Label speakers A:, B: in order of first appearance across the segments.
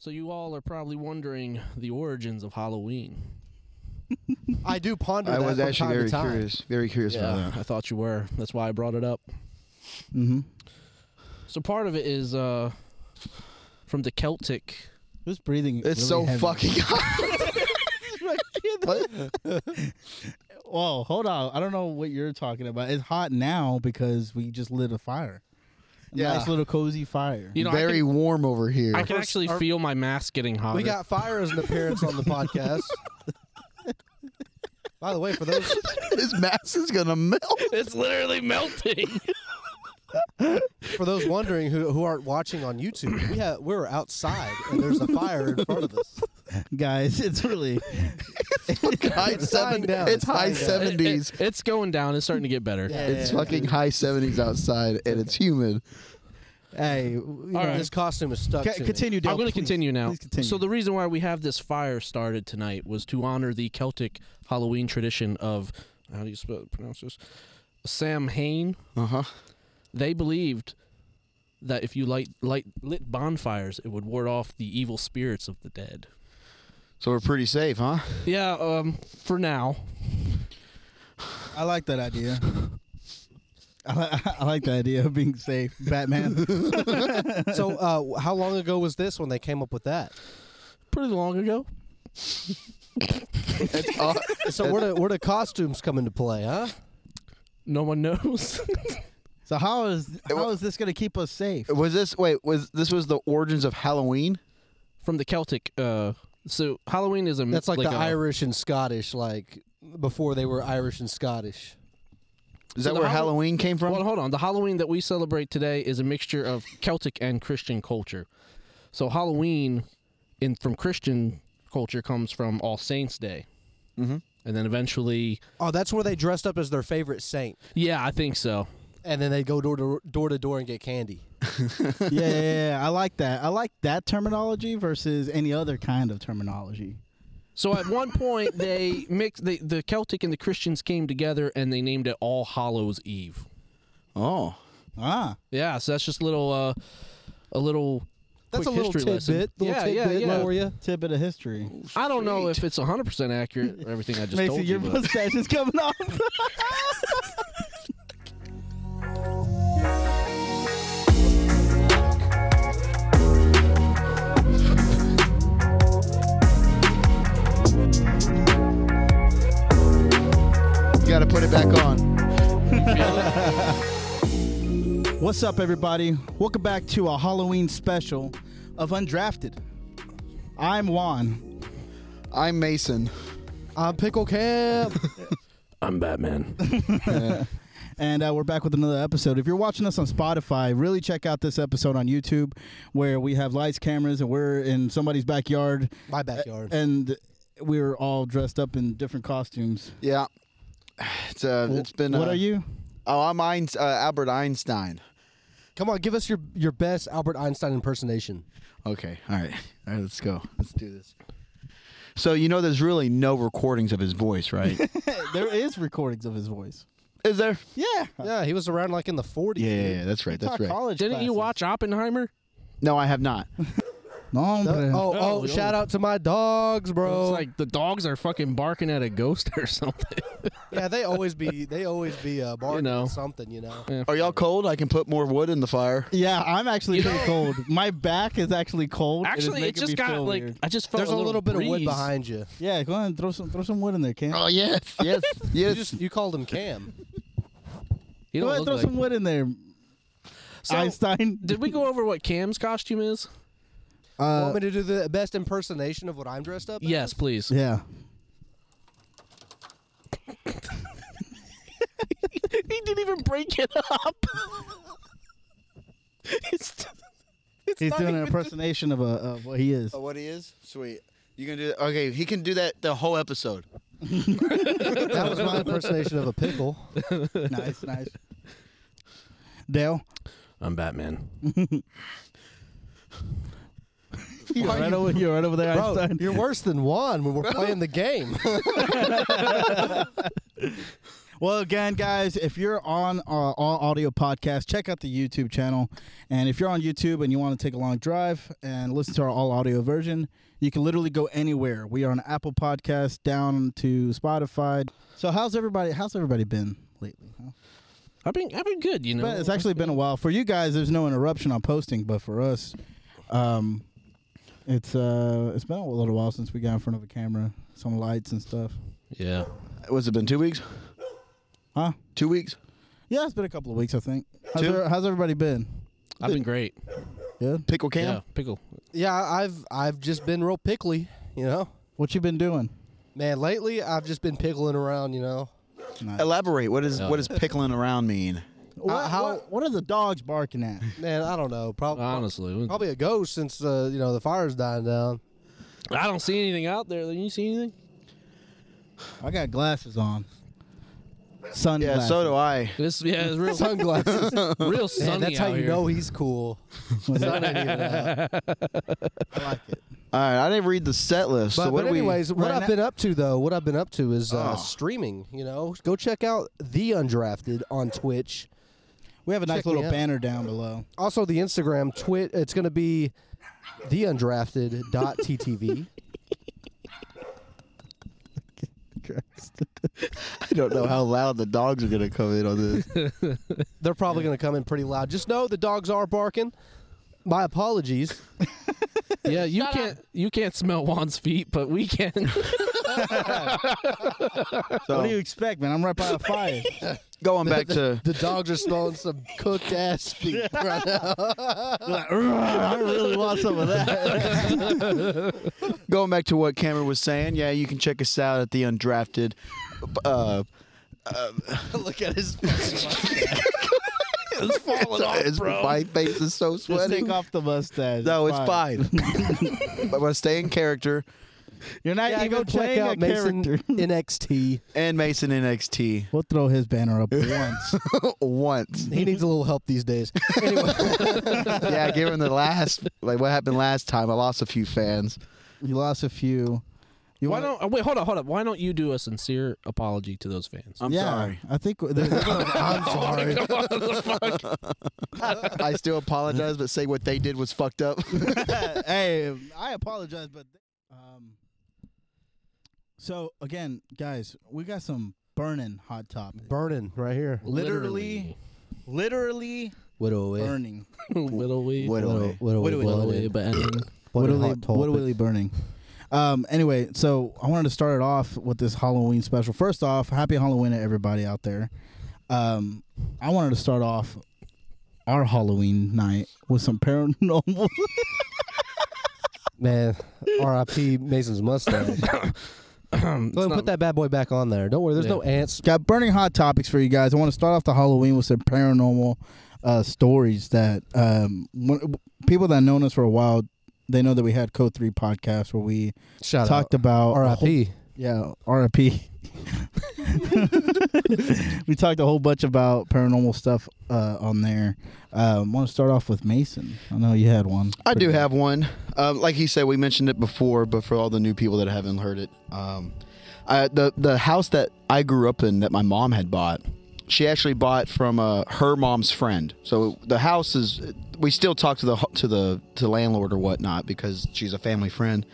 A: So you all are probably wondering the origins of Halloween.
B: I do ponder
C: I
B: that
C: was
B: from
C: actually
B: time
C: very
B: to time.
C: curious. Very curious about that.
A: I thought you were. That's why I brought it up.
D: Mm-hmm.
A: So part of it is uh, from the Celtic.
D: Who's breathing?
C: It's
D: really
C: so
D: heavy?
C: fucking hot. What?
D: Whoa, hold on. I don't know what you're talking about. It's hot now because we just lit a fire. A
C: Yeah.
D: Nice little cozy fire.
A: You know,
C: very
A: can,
C: warm over here.
A: I can actually
B: our-
A: feel my mask getting hotter.
B: We got fire as an appearance on the podcast. By the way, for those
C: His mask is gonna melt.
A: it's literally melting.
B: for those wondering who who aren't watching on YouTube, we have we're outside and there's a fire in front of us.
D: Guys, it's really
C: high
B: It's dying
C: seven,
B: down.
C: It's
B: It's
C: high
B: dying down.
C: seventies.
A: It- it's going down. It's starting to get better.
B: Yeah,
C: It's
B: yeah,
C: fucking high seventies outside, and it's humid.
D: hey. You know,
A: All right.
B: His costume is stuck.
D: ca-
B: to me.
D: continue. Dale,
A: I'm going to
D: please.
A: continue now.
D: Please continue.
A: So the reason why we have this fire started tonight was to honor the Celtic Halloween tradition of how do you spell, pronounce this? Sam Hain.
C: Uh huh.
A: They believed that if you light light lit bonfires, it would ward off the evil spirits of the dead.
C: So we're pretty safe, huh?
A: Yeah, um, for now.
D: I like that idea. I, li- I like the idea of being safe, Batman.
B: So, uh, how long ago was this when they came up with that?
A: Pretty long ago.
C: It's,
B: So, where do where do costumes come into play, huh?
A: No one knows.
D: so how is
C: wa-
D: how is this going to keep us safe?
C: was this wait? Was this was the origins of Halloween?
A: From the Celtic. Uh, so Halloween is a
B: That's like, the
A: a,
B: Irish and Scottish, like before they were Irish and Scottish.
C: Is
A: So
C: that
A: the
C: where
A: Hall-
C: Halloween came from?
A: Well, hold on. The Halloween that we celebrate today is a mixture of Celtic and Christian culture. So Halloween, in from Christian culture, comes from All Saints Day,
C: Mhm.
A: and then eventually,
B: Oh, that's where they dressed up as their favorite saint,
A: yeah, I think so.
B: And then they go door to door to door and get candy.
D: yeah, yeah, yeah, I like that. I like that terminology versus any other kind of terminology.
A: So at one point they mixed the the Celtic and the Christians came together and they named it All Hallows Eve.
C: Oh,
D: Ah,
A: Yeah, so that's just a little uh, a little.
B: That's a
A: quick
B: little
A: history lesson.
B: tidbit. Little
A: yeah,
B: tidbit
A: yeah, yeah.
B: for you.
D: tidbit of history.
A: I don't know if it's 100% accurate or everything I just
D: Mason,
A: told
D: your
A: you. but-
D: mustache is coming off.
C: got to put it back on.
D: What's up, everybody? Welcome back to a Halloween special of Undrafted. I'm Juan.
C: I'm Mason.
B: I'm Pickle Camp.
A: I'm Batman.
D: And uh, we're back with another episode. If you're watching us on Spotify, really check out this episode on YouTube where we have lights, cameras, and we're in somebody's backyard
B: My backyard.
D: and we're all dressed up in different costumes.
C: Yeah, it's uh, it's been.
D: What
C: uh,
D: are you?
C: Oh, I'm Einst- uh, Albert Einstein.
B: Come on, give us your your best Albert Einstein impersonation.
C: Okay, all right, all right. Let's go. Let's do this. So you know, there's really no recordings of his voice, right?
D: there is recordings of his voice.
C: Is there?
D: Yeah.
B: Yeah, he was around like in the 40s.
C: Yeah, yeah, yeah, that's right. That's right.
D: College
A: Didn't you watch Oppenheimer?
C: No, I have not.
D: No,
B: No-
D: hombre.
B: oh, oh,
A: Oh,
B: shout out to my dogs, bro.
A: It's like the dogs are fucking barking at a ghost or something.
B: yeah, they always be they always be uh, barking
A: know.
B: at something, you know.
A: Yeah.
C: Are y'all cold? I can put more wood in the fire.
D: Yeah, I'm actually pretty cold. My back is actually cold.
A: Actually, it,
D: making
A: just
D: me
A: got
D: feel
A: like
D: weird.
A: I just felt
B: There's a little, bit of wood
A: breeze.
B: behind you.
D: Yeah, go ahead and throw some throw some wood in there, Cam.
C: Oh yes, yes,
B: You
C: yes.
B: just you called him Cam.
A: You
D: go
A: don't
D: ahead,
A: look
D: throw
A: like-
D: some wood in there,
A: So,
D: Einstein.
A: did we go over what Cam's costume is?
D: Uh,
B: Want me to do the best impersonation of what I'm dressed up?
A: Yes,
B: as?
A: please.
D: yeah.
A: he didn't even break it up. it's, it's
D: He's doing an impersonation of a of what he is.
C: Oh, what he is? Sweet. You can do that? Okay, he can do that the whole episode.
B: That was my impersonation of a pickle.
D: nice, nice. Dale,
A: I'm Batman.
D: you're right over, you're right over there,
B: Bro,
D: Einstein.
B: you're worse than one when we're playing the game.
D: Well, again, guys, if you're on our all audio podcast, check out the YouTube channel. And if you're on YouTube and you want to take a long drive and listen to our all audio version, you can literally go anywhere. We are on Apple Podcast, down to Spotify. So how's everybody? How's everybody been lately? Huh?
A: I've been I've been good, you know.
D: But it's actually been a while for you guys. There's no interruption on posting, but for us, um, it's uh, it's been a little while since we got in front of a camera, some lights and stuff.
A: yeah.
C: Was it been two weeks?
D: Huh?
C: Two weeks?
D: Yeah, it's been a couple of weeks, I think. How's,
C: Two?
D: there- how's everybody been?
A: I've been great.
D: Good.
C: Pickle cam?
A: Yeah, pickle.
B: Yeah, I've I've just been real pickly, you know.
D: What you been doing?
B: Man, lately I've just been pickling around, you know.
D: Nice.
C: Elaborate. What is
A: Yeah.
C: what does pickling around mean?
D: What,
B: how-
D: what, what are the dogs barking at?
B: Man, I don't know. Probably
A: Honestly,
B: probably a ghost since uh, you know the fire's dying down.
A: I don't see anything out there. You see anything?
D: I got glasses on. Sunglasses.
C: Yeah, so do I.
A: This yeah, it's real
B: Sunglasses.
A: real
B: Man,
A: sunny
B: that's
A: out
B: how you
A: here.
B: know he's cool. Sun out.
D: I like it.
C: All right, I didn't read the set list.
B: But,
C: so what
B: but
C: do we?
B: anyways, what
D: right
B: I've been up to though, what I've been up to is uh,
C: Oh.
B: streaming. You know, go check out the Undrafted on Twitch.
D: We have a nice
B: Check me
D: little
B: out.
D: banner down below.
B: Also, the Instagram twit. It's going to be the Undrafted dot ttv.
C: I don't know how loud the dogs are gonna come in on this.
B: They're probably going to come in pretty loud. Just know the dogs are barking. My apologies.
A: Yeah, you can't you can't smell Juan's feet, but we can.
D: What do you expect, man? I'm right by a fire.
C: Going back to
B: The dogs are smelling some cooked ass feet right now.
D: Like, I really want some of that.
C: going back to what Cameron was saying. Yeah, you can check us out at the undrafted. Uh,
B: Look at his.
A: it's falling off,
C: his-
A: bro.
C: my face is so
D: Just
C: sweaty.
D: take off the mustache.
C: No, it's fine. but I'm stay in character.
D: You're not
B: Yeah,
D: even
B: go check
D: playing
B: out
D: a
B: Mason
D: character.
B: NXT.
C: And Mason NXT
D: We'll throw his banner up once.
C: once.
B: He needs a little help these days. Anyway,
C: yeah, given the last like what happened last time, I lost a few fans.
D: you lost a few. You
A: Why
D: wanna-
A: don't uh, wait? Hold on, hold up. Why don't you do a sincere apology to those fans?
C: I'm
D: yeah,
C: sorry.
D: I think there's,
B: I'm sorry.
C: I still apologize, but say what they did was fucked up.
D: hey, I apologize, but um, so again, guys, we got some burning hot topics.
B: Burning right here.
D: Literally, literally
B: Widow away.
D: burning.
A: Literally,
C: What away.
B: Widow
D: Widow
B: away.
A: literally, but ending.
D: Literally, literally burning. Um, anyway, so I wanted to start it off with this Halloween special. First off, happy Halloween to everybody out there. Um, I wanted to start off our Halloween night with some paranormal.
B: Man, R.I.P. Mason's mustache. Go ahead put that bad boy back on there. Don't worry, there's
A: Yeah.
B: no ants.
D: got burning hot topics for you guys. I want to start off the Halloween with some paranormal uh, stories that um, when, people that known us for a while, they know that we had Code Three podcast where we
B: Shout
D: talked
B: out.
D: about a whole-
B: R.I.P.
D: Yeah, RIP. we talked a whole bunch about paranormal stuff uh, on there. Um, want to start off with Mason? I know you had one.
C: I do have one. Um, like he said, we mentioned it before, but for all the new people that haven't heard it, um, I, the the house that I grew up in that my mom had bought, she actually bought from uh, her mom's friend. So the house is. We still talk to the to the to landlord or whatnot because she's a family friend.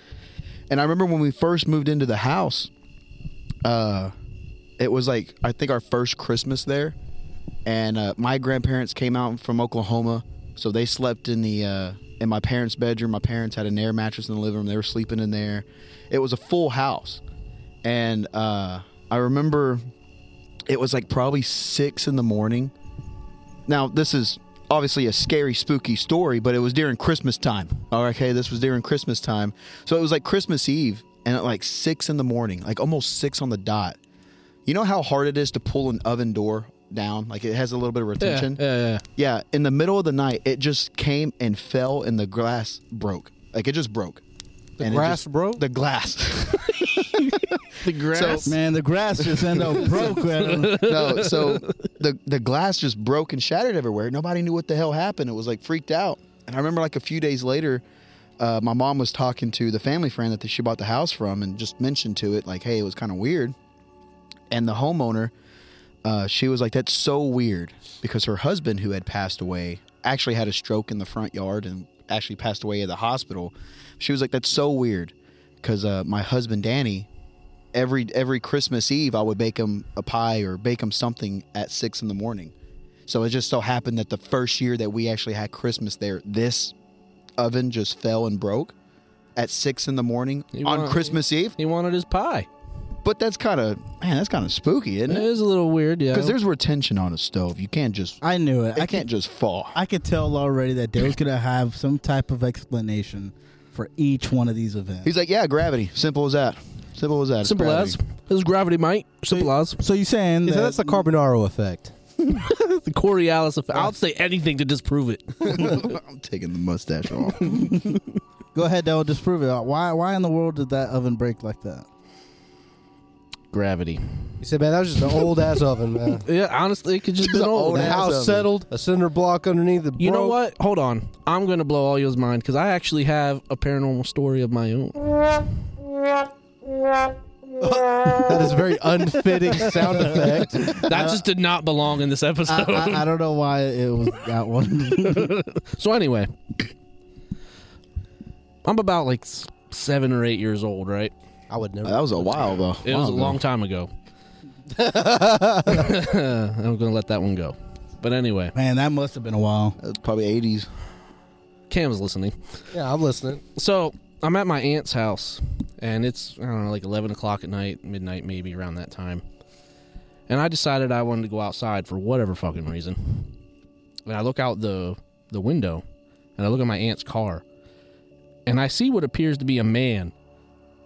C: And I remember when we first moved into the house, uh, it was like I think our first Christmas there, and uh, my grandparents came out from Oklahoma, so they slept in the uh, in my parents' bedroom. My parents had an air mattress in the living room. They were sleeping in there. It was a full house, and uh, I remember it was like probably six in the morning. Now this is obviously a scary, spooky story, but it was during Christmas time. Okay, this was during Christmas time, so it was like Christmas Eve, and at like six in the morning, like almost six on the dot. You know how hard it is to pull an oven door down? Like it has a little bit of retention.
A: yeah, yeah.
C: Yeah, yeah in the middle of the night, it just came and fell, and the glass broke. Like it just broke.
B: The
C: And it
B: grass
C: just-
B: broke?
C: The glass.
A: The grass.
D: Man, the grass just ended up broke.
C: no, so the the glass just broke and shattered everywhere. Nobody knew what the hell happened. It was like freaked out. And I remember like a few days later, uh, my mom was talking to the family friend that she bought the house from, and just mentioned to it like, "Hey, it was kind of weird." And the homeowner uh, she was like, "That's so weird," because her husband, who had passed away, actually had a stroke in the front yard and actually passed away at the hospital. She was like, "That's so weird," because uh, my husband Danny, every every Christmas Eve, I would bake him a pie or bake him something at six in the morning. So it just so happened that the first year that we actually had Christmas there, this oven just fell and broke at six in the morning
A: You
C: on
A: want-
C: Christmas Eve.
A: He wanted his pie.
C: But that's kind of man, that's kind of spooky, isn't
A: It
C: it?
A: is a little weird, yeah.
C: Because there's retention on a stove. You can't just
D: I knew it.
C: it
D: I
C: can't
D: could,
C: just fall.
D: I could tell already that Dale's gonna have some type of explanation for each one of these events.
C: He's like, yeah, gravity. Simple as that. Simple as that.
A: Simple as. This is gravity, mate. Simple as.
D: so you're saying
B: He
D: that
B: said that's the Carbonaro effect.
A: The Coriolis effect. I'll say anything to disprove it.
C: I'm taking the mustache off.
D: Go ahead, Dale. Disprove it. Why? Why in the world did that oven break like that?
A: Gravity.
B: He said, "Man, that was just an old ass oven, man.
A: Yeah, honestly, it could just
C: Just
A: been
C: an
A: old.
C: old
B: The
C: ass
B: house
C: oven.
B: settled, a cinder block underneath the.
A: You know what? Hold on. I'm gonna blow all yours mind because I actually have a paranormal story of my own.
B: That is a very unfitting sound effect.
A: That just did not belong in this
D: I,
A: episode.
D: I, I don't know why it was that one.
A: so anyway, I'm about like s- seven or eight years old, right?
B: I would never.
C: that was a while though.
A: It
C: While
A: was a
C: ago.
A: long time ago. I'm gonna let that one go. But anyway,
D: Man, that must have been a while.
C: That was probably 80s.
A: Cam's listening.
B: Yeah, I'm listening.
A: So I'm at my aunt's house, and it's I don't know, like 11 o'clock at night, midnight maybe around that time. And I decided I wanted to go outside for whatever fucking reason. And I look out the the window, and I look at my aunt's car, and I see what appears to be a man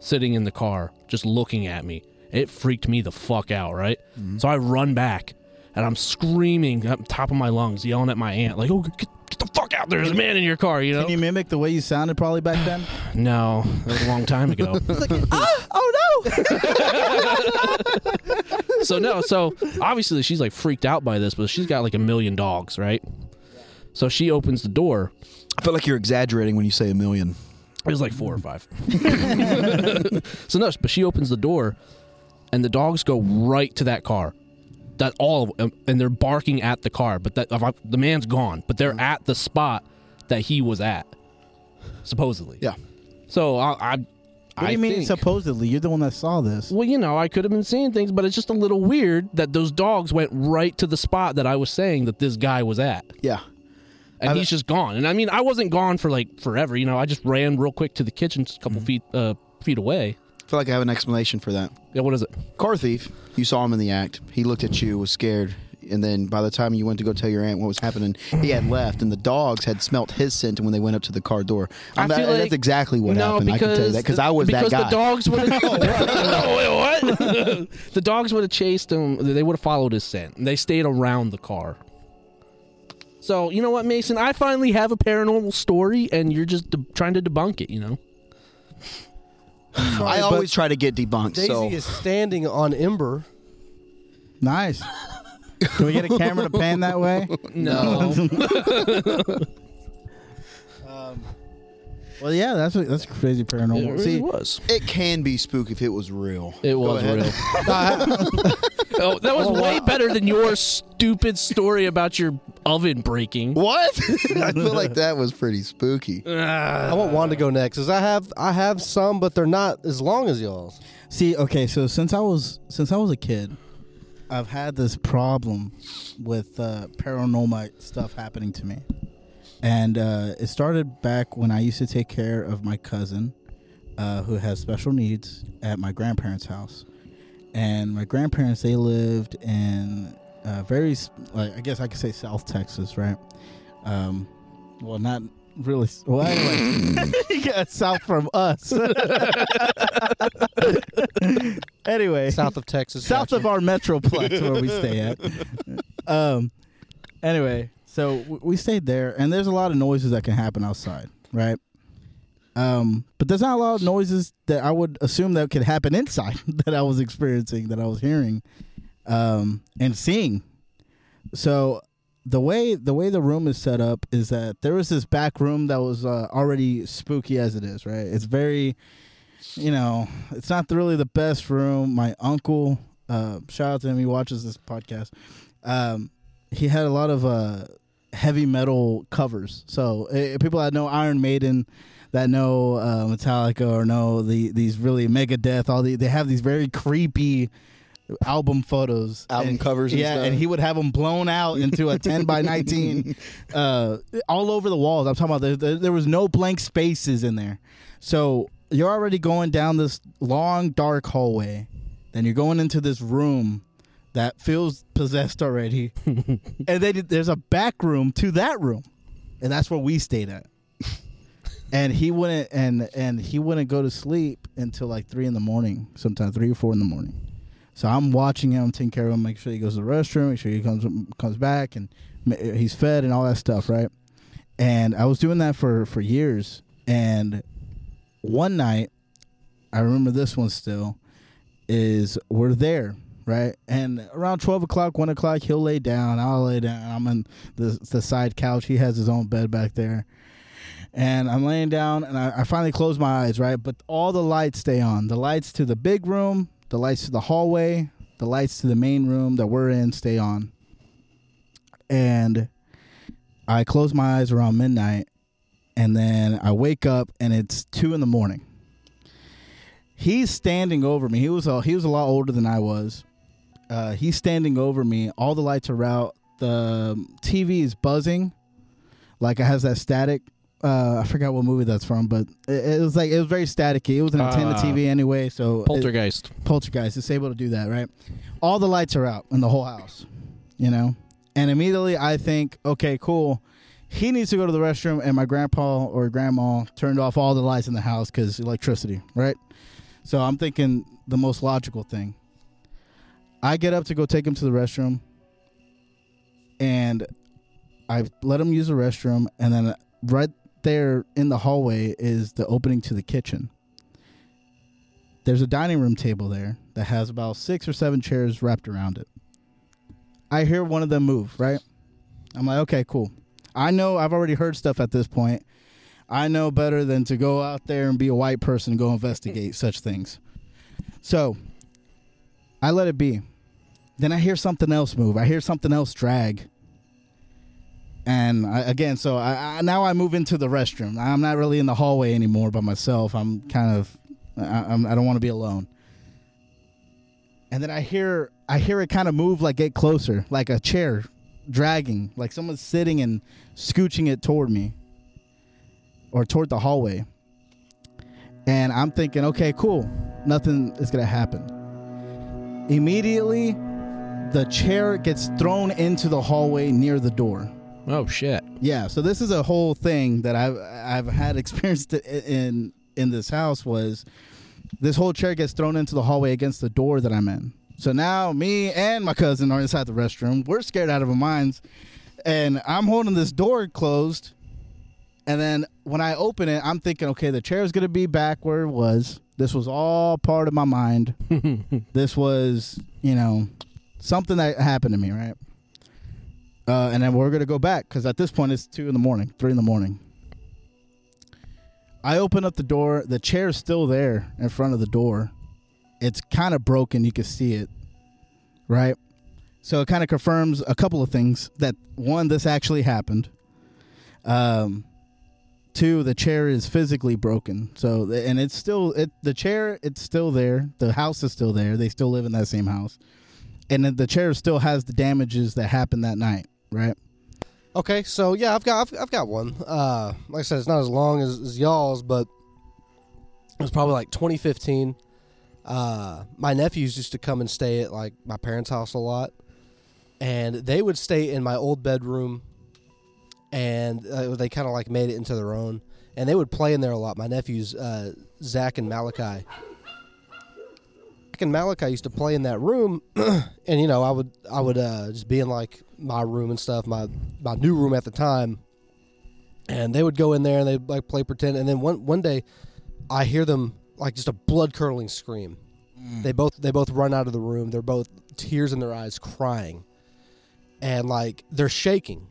A: sitting in the car, just looking at me. It freaked me the fuck out, right? Mm-hmm. So I run back, and I'm screaming up top of my lungs, yelling at my aunt, like, "Oh, get, get the fuck out! There's a man in your car!" You know?
D: Can you mimic the way you sounded probably back then?
A: No, that was a long time ago.
D: Ah, oh no!
A: so no, so obviously she's like freaked out by this, but she's got like a million dogs, right? So she opens the door.
C: I feel like you're exaggerating when you say a million.
A: It was like four or five. so no, but she opens the door, and the dogs go right to that car. That all of and they're barking at the car, but that the man's gone, but they're at the spot that he was at, supposedly.
C: Yeah.
A: So I, I
D: What do you mean
A: think-
D: supposedly? You're the one that saw this.
A: Well, you know, I could have been seeing things, but it's just a little weird that those dogs went right to the spot that I was saying that this guy was at.
C: Yeah.
A: And
C: I've-
A: he's just gone. And I mean, I wasn't gone for like forever, you know. I just ran real quick to the kitchen just a couple feet uh feet away.
C: I feel like I have an explanation for that.
A: Yeah, what is it?
C: Car thief, you saw him in the act. He looked at you, was scared. And then by the time you went to go tell your aunt what was happening, he had left, and the dogs had smelt his scent when they went up to the car door.
A: I feel
C: that-
A: like-
C: that's exactly what
A: no,
C: happened. I can tell you that because I was
A: because
C: that guy.
A: the dogs would have no, what? the dogs would have chased him. They would have followed his scent. They stayed around the car. So you know what, Mason? I finally have a paranormal story, and you're just de- trying to debunk it. You know.
C: I always try to get debunked.
B: Daisy
C: so
B: is standing on Ember.
D: Nice. Can we get a camera to pan that way?
A: No.
D: Um, Well, yeah, that's what, that's crazy
A: it
D: paranormal.
A: really
D: See,
A: was.
C: it can be spooky if it was real.
A: It
C: Go
A: was
C: ahead.
A: real. oh, that was way better than your stupid story about your oven breaking.
C: What? I feel like that was pretty spooky.
B: I want Juan to go next because I have I have some, but they're not as long as y'all's.
D: see, okay, so since I was since I was a kid, I've had this problem with uh, paranormal stuff happening to me, and uh, it started back when I used to take care of my cousin, uh, who has special needs, at my grandparents' house, and my grandparents they lived in uh, very like I guess I could say South Texas, right? Um, well, not really. Well, anyway, yeah, south from us. anyway,
B: South of Texas.
D: south
B: gotcha.
D: of our metroplex where we stay at. Um. Anyway, so we stayed there, and there's a lot of noises that can happen outside, right? Um, but there's not a lot of noises that I would assume that could happen inside that I was experiencing, that I was hearing, um, and seeing. So the way the way the room is set up is that there was this back room that was uh, already spooky as it is, right? It's very, you know, it's not really the best room. My uncle Uh, shout out to him. He watches this podcast. Um, he had a lot of uh, heavy metal covers. So uh, people that know Iron Maiden, that know uh, Metallica, or know the these really Megadeth, all the they have these very creepy album photos,
C: Album
D: and,
C: covers and
D: yeah,
C: stuff.
D: and he would have them blown out into a ten by nineteen, uh, all over the walls. I'm talking about there, there, there was no blank spaces in there. So you're already going down this long dark hallway, then you're going into this room that feels possessed already, and then there's a back room to that room, and that's where we stayed at. And he wouldn't and and he wouldn't go to sleep until like three in the morning, sometimes three or four in the morning. So I'm watching him, taking care of him, make sure he goes to the restroom, make sure he comes comes back, and he's fed and all that stuff, right? And I was doing that for for years. And one night, I remember this one still, is we're there, right? And around twelve o'clock, one o'clock, he'll lay down, I'll lay down. I'm in the the side couch. He has his own bed back there. And I'm laying down, and I, I finally close my eyes, right? But all the lights stay on. The lights to the big room, the lights to the hallway, the lights to the main room that we're in stay on. And I close my eyes around midnight, and then I wake up, and it's two in the morning. He's standing over me. He was a, he was a lot older than I was. Uh, he's standing over me. All the lights are out. The TV is buzzing, like it has that static. Uh, I forgot what movie that's from, but it, it was like it was very staticky. It was an antenna
A: Ah.
D: TV anyway, so it-
A: Poltergeist.
D: poltergeist is able to do that, right? All the lights are out in the whole house, you know? And immediately I think, okay, cool. He needs to go to the restroom, and my grandpa or grandma turned off all the lights in the house because electricity, right? So I'm thinking the most logical thing. I get up to go take him to the restroom, and I let him use the restroom, and then right there in the hallway is the opening to the kitchen there's a dining room table there that has about six or seven chairs wrapped around it. I hear one of them move, right? I'm like, okay, cool. I know I've already heard stuff at this point. I know better than to go out there and be a white person and go investigate such things. So I let it be. Then I hear something else move. I hear something else drag. And I, again, so I, I now I move into the restroom. I'm not really in the hallway anymore by myself. I'm kind of I, I'm, I don't want to be alone. And then I hear I hear it kind of move, like get closer, like a chair dragging, like someone's sitting and scooching it toward me, or toward the hallway. And I'm thinking, okay, cool, nothing is gonna happen. Immediately, the chair gets thrown into the hallway near the door.
A: Oh shit.
D: Yeah, so this is a whole thing that I've I've had experienced in in this house was this whole chair gets thrown into the hallway against the door that I'm in. So now me and my cousin are inside the restroom. We're scared out of our minds, and I'm holding this door closed. And then when I open it, I'm thinking, okay, the chair is gonna be back where it was. This was all part of my mind. this was, you know, something that happened to me, right? Uh, and then we're gonna go back because at this point it's two in the morning, three in the morning. I open up the door. The chair is still there in front of the door. It's kind of broken. You can see it, right? So it kind of confirms a couple of things. That one, this actually happened. Um, two, the chair is physically broken. So and it's still it. The chair, it's still there. The house is still there. They still live in that same house, and the chair still has the damages that happened that night, right?
B: Okay, so yeah, I've got I've, I've got one. Uh, like I said, it's not as long as, as y'all's, but it was probably like 2015. Uh, my nephews used to come and stay at like my parents' house a lot, and they would stay in my old bedroom, and uh, they kind of like made it into their own, and they would play in there a lot. My nephews, uh, Zach and Malachi. Zach and Malachi used to play in that room, and you know I would I would uh, just be in like my room and stuff, my my new room at the time, and they would go in there and they'd like play pretend, and then one one day, I hear them like just a blood curdling scream. They both they both run out of the room. They're both tears in their eyes, crying, and like they're shaking,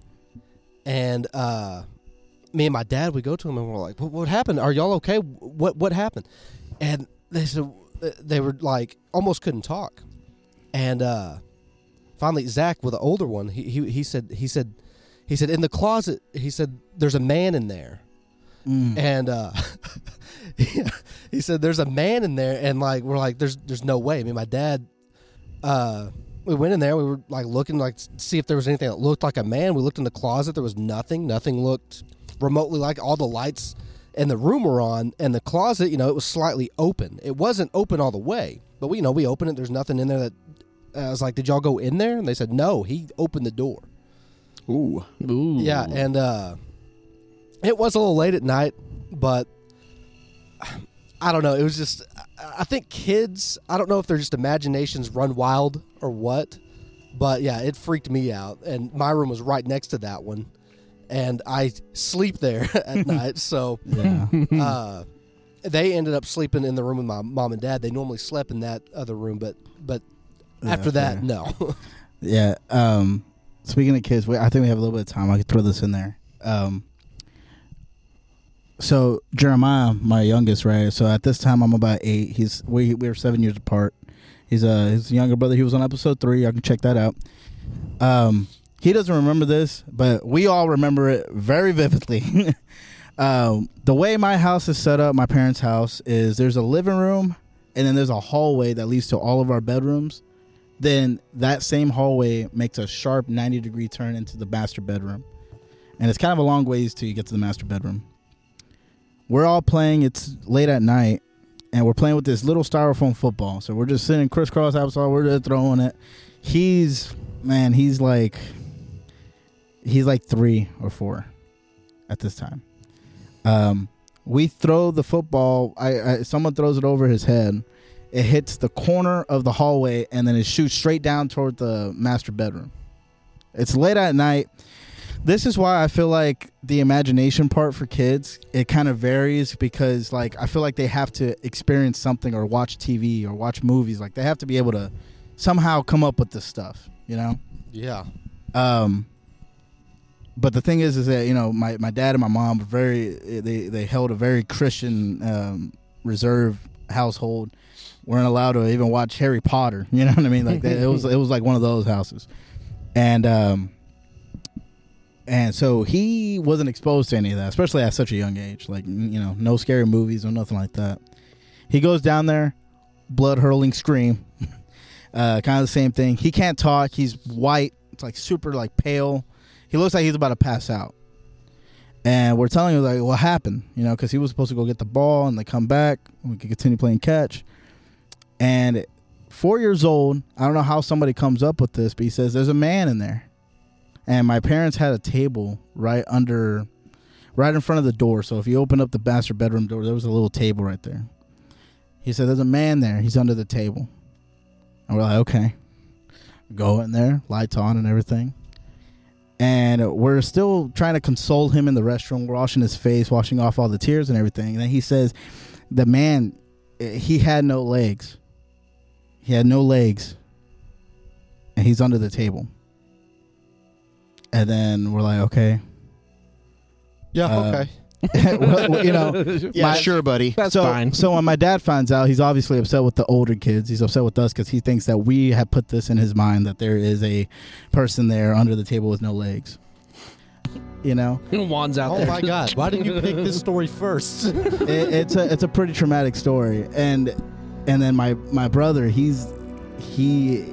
B: and uh, me and my dad we go to him and we're like, "What, what happened? Are y'all okay? What what happened?" And they said they were like almost couldn't talk, and uh, finally Zach, with the older one, he, he he said he said he said in the closet. He said there's a man in there,
D: Mm.
B: and uh, he said there's a man in there, and like we're like there's there's no way. I mean, my dad, uh, we went in there. We were like looking like to see if there was anything that looked like a man. We looked in the closet. There was nothing. Nothing looked remotely like all the lights in the room were on, and the closet, you know, it was slightly open. It wasn't open all the way, but we, you know, we opened it. There's nothing in there that. I was like, "Did y'all go in there?" And they said, "No, he opened the door."
C: Ooh.
A: Ooh.
B: Yeah, and uh, it was a little late at night, but I don't know. It was just, I- think kids, I don't know if their just imaginations run wild or what, but yeah, it freaked me out. And my room was right next to that one, and I sleep there at night. So
D: Yeah.
B: uh, they ended up sleeping in the room with my mom and dad. They normally slept in that other room, but but
D: Yeah,
B: after that,
D: fair.
B: no.
D: Yeah. Um, speaking of kids, we, I think we have a little bit of time. I could throw this in there. Um, so Jeremiah, my youngest, right? So at this time, I'm about eight. He's we we are seven years apart. He's a his younger brother. He was on episode three. I can check that out. Um, he doesn't remember this, but we all remember it very vividly. um, the way my house is set up, my parents' house is there's a living room, and then there's a hallway that leads to all of our bedrooms then that same hallway makes a sharp 90 degree turn into the master bedroom. And it's kind of a long ways till you get to the master bedroom. We're all playing, it's late at night, and we're playing with this little styrofoam football. So we're just sitting crisscross applesauce, we're just throwing it. He's, man, he's like, he's like three or four at this time. Um, we throw the football, I, I someone throws it over his head it hits the corner of the hallway and then it shoots straight down toward the master bedroom. It's late at night. This is why I feel like the imagination part for kids it kind of varies because like I feel like they have to experience something or watch TV or watch movies like they have to be able to somehow come up with this stuff, you know?
B: yeah.
D: Um, but the thing is, is that you know my, my dad and my mom were very they they held a very Christian um, reserve household. weren't allowed to even watch Harry Potter. You know what I mean? Like that, it was it was like one of those houses, and um, and so he wasn't exposed to any of that, especially at such a young age. Like you know, no scary movies or nothing like that. He goes down there, blood hurling scream, uh, kind of the same thing. He can't talk. He's white. It's like super like pale. He looks like he's about to pass out. And we're telling him like what happened, you know, because he was supposed to go get the ball and they come back. We could continue playing catch. And four years old, I don't know how somebody comes up with this, but he says there's a man in there. And my parents had a table right under, right in front of the door. So if you open up the master bedroom door, there was a little table right there. He said there's a man there. He's under the table. And we're like, okay. Go in there, lights on and everything and we're still trying to console him in the restroom. We're washing his face, washing off all the tears and everything. And then he says, "The man, eh, he had no legs. He had no legs, and he's under the table." And then we're like, "Okay,
B: Yeah.
D: Uh,
B: okay.
D: well, well, you know."
C: Yeah,
D: My-
C: sure, buddy.
A: That's
D: so,
A: fine.
D: so when my dad finds out, he's obviously upset with the older kids. He's upset with us because he thinks that we have put this in his mind that there is a person there under the table with no legs. You know,
A: Juan's out
B: Oh
A: there.
B: my God! Why didn't you pick this story first?
D: it, it's a it's a pretty traumatic story, and and then my my brother, he's he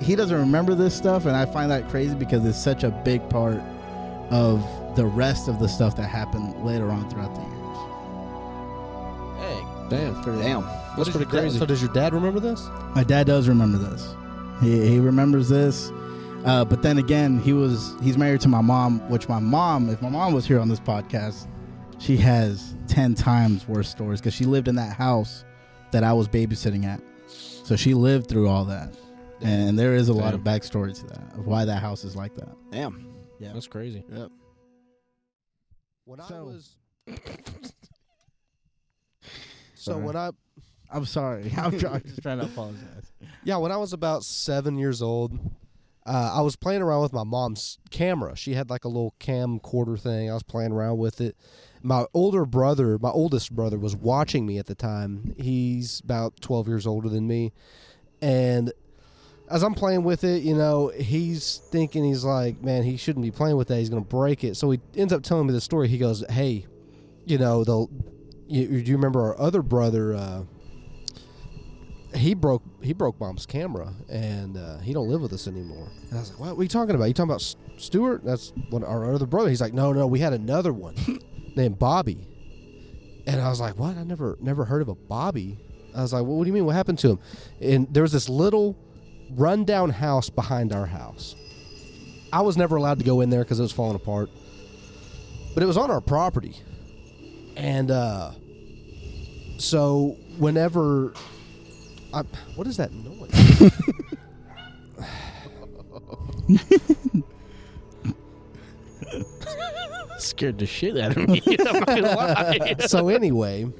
D: he doesn't remember this stuff, and I find that crazy because it's such a big part of the rest of the stuff that happened later on throughout the years.
B: Hey,
A: Damn.
C: Damn.
A: That's pretty crazy.
B: So does your dad remember this?
D: My dad does remember this. He he remembers this. Uh, but then again, he was he's married to my mom, which my mom, if my mom was here on this podcast, she has ten times worse stories because she lived in that house that I was babysitting at. So she lived through all that, and there is a lot of backstory to that of why that house is like that.
C: Damn.
D: Yeah.
A: That's crazy.
C: Yep.
B: When I
D: So-
B: was. so
D: Sorry.
B: when I
D: I'm sorry. I'm, try- I'm just trying to apologize.
B: Yeah, when I was about seven years old, uh, I was playing around with my mom's camera. She had like a little camcorder thing. I was playing around with it. My older brother, my oldest brother, was watching me at the time. He's about 12 years older than me. And as I'm playing with it, you know, he's thinking he's like, man, he shouldn't be playing with that. He's going to break it. So he ends up telling me the story. He goes, hey, you know, the you, do you remember our other brother? Uh, he broke he broke mom's camera and uh, he don't live with us anymore. And I was like, what, what are you talking about? You talking about S- Stuart? That's what our other brother. He's like, no, no, we had another one named Bobby. And I was like, what? I never never heard of a Bobby. I was like, well, what do you mean? What happened to him? And there was this little rundown house behind our house. I was never allowed to go in there because it was falling apart. But it was on our property. And uh, so whenever I, what is that noise?
A: Scared the shit out of me. I'm not gonna lie.
B: so anyway,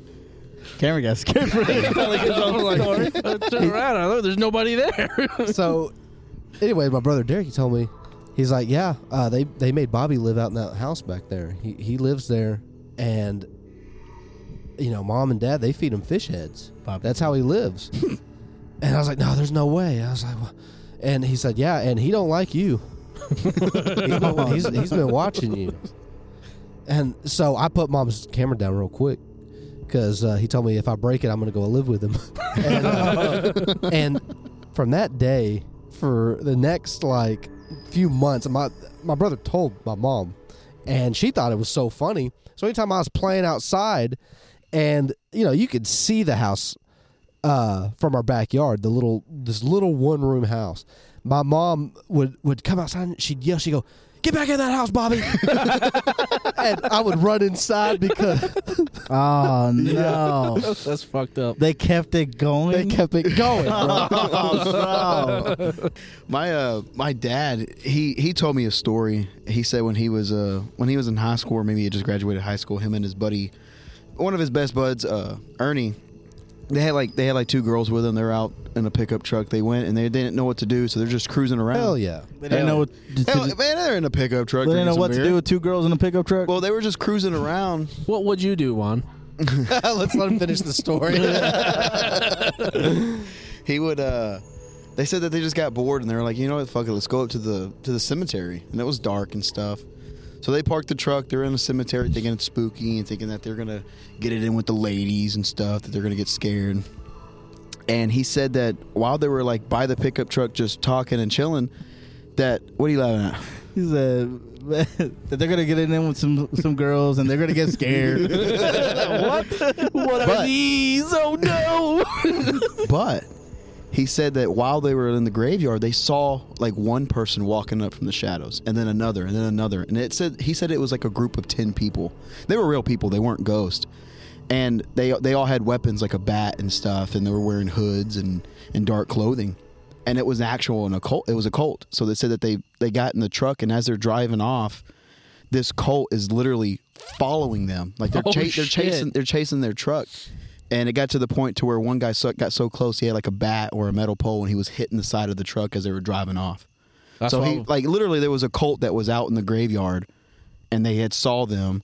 D: Cameron got scared for it. telling his own story.
A: I turned around. I look, there's nobody there.
B: so anyway, my brother Derek, he told me, he's like, yeah, uh, they they made Bobby live out in that house back there. He he lives there, and you know, mom and dad they feed him fish heads.
D: Bobby.
B: That's how he lives. and I was like, no, there's no way. I was like, well, and he said, yeah, and he don't like you. he's, been, he's, he's been watching you. And so I put mom's camera down real quick because uh, he told me if I break it, I'm going to go live with him. and, uh, and from that day, for the next like few months, my my brother told my mom, and she thought it was so funny. So anytime I was playing outside, and you know you could see the house uh, from our backyard, the little this little one room house. My mom would would come outside and she'd yell, she'd go, Get back in that house, Bobby. and I would run inside because
D: Oh no!
A: That's fucked up.
D: They kept it going.
B: they kept it going. bro.
D: Oh, bro.
C: My uh my dad he he told me a story. He said when he was uh when he was in high school or maybe he just graduated high school, him and his buddy one of his best buds, uh Ernie, they had like they had like two girls with them. They're out in a pickup truck. They went and they didn't know what to do, so they're just cruising around.
B: Hell yeah.
D: They didn't know what. To,
C: Hell, man, they're in a pickup truck.
D: they didn't know what
C: some
D: to do with two girls in a pickup truck.
C: Well, they were just cruising around.
A: What would you do, Juan?
B: Let's let him finish the story.
C: he would uh they said that they just got bored and they were like you know what fuck it let's go up to the to the cemetery and it was dark and stuff so they parked the truck they're in the cemetery thinking it's spooky and thinking that they're gonna get it in with the ladies and stuff that they're gonna get scared and he said that while they were like by the pickup truck just talking and chilling that what are you laughing at
D: He said that they're gonna get in there with some some girls and they're gonna get scared. what? What are
C: But-
D: these? Oh no!
C: but he said that while they were in the graveyard they saw like one person walking up from the shadows and then another and then another. And it said he said it was like a group of 10 people. They were real people. They weren't ghosts. And they they all had weapons like a bat and stuff and they were wearing hoods and and dark clothing. And it was actual and a cult it was a cult. So they said that they they got in the truck and as they're driving off this cult is literally following them. Like they're,
A: Oh,
C: cha- they're chasing they're chasing their truck and it got to the point to where one guy so, got so close he had like a bat or a metal pole and he was hitting the side of the truck as they were driving off
A: That's
C: so
A: why-
C: he like literally there was a cult that was out in the graveyard and they had saw them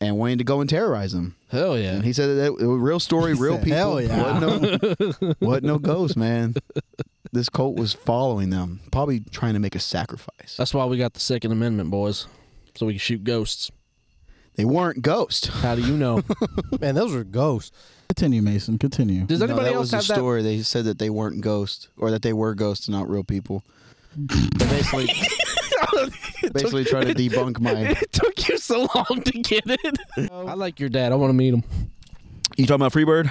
C: and wanted to go and terrorize them
A: Hell yeah.
C: and he said that it was real story real
D: said,
C: people
D: "Hell yeah."
C: wasn't no, wasn't no ghost man this cult was following them probably trying to make a sacrifice
A: That's why we got the Second Amendment, boys, so we can shoot ghosts.
C: they weren't ghosts
A: How do you know?
B: Man, those were ghosts.
D: Continue, Mason. Continue.
A: Does
C: No,
A: anybody
C: that
A: else
C: was the
A: have that?
C: story they said that they weren't ghosts or that they were ghosts and not real people They basically basically try to debunk my
A: It took you so long to get it. I like your dad. I want to meet him.
C: you talking about freebird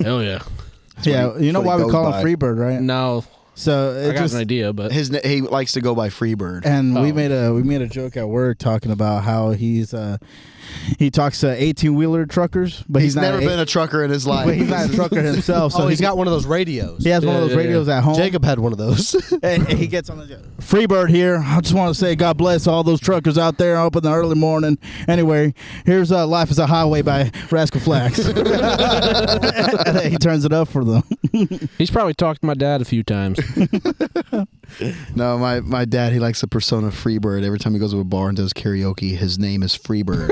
A: Hell yeah.
D: yeah,
C: he-
D: you know
C: that's what
D: why
C: he
D: we call
C: goes
D: him. Freebird, right?
A: No,
D: So
A: I
D: it
A: got
D: just
A: an idea, but
C: his na- he likes to go by freebird
D: and we
A: Oh.
D: made a we made a joke at work talking about how he's uh he talks to eighteen wheeler truckers, but
C: he's,
D: he's,
C: never
D: a-
C: been a trucker in his life
D: but he's not a trucker himself. So
B: oh,
D: he
B: he's got one of those radios.
D: he has one of those
A: yeah,
D: radios at home.
B: Jacob had one of those.
D: and he gets on the Freebird here. I just want to say God bless all those truckers out there up in the early morning. Anyway, here's uh, "Life Is a Highway" by Rascal Flatts. he turns it up for them.
A: he's probably talked to my dad a few times.
C: no my, my dad he likes the persona freebird every time he goes to a bar and does karaoke his name is freebird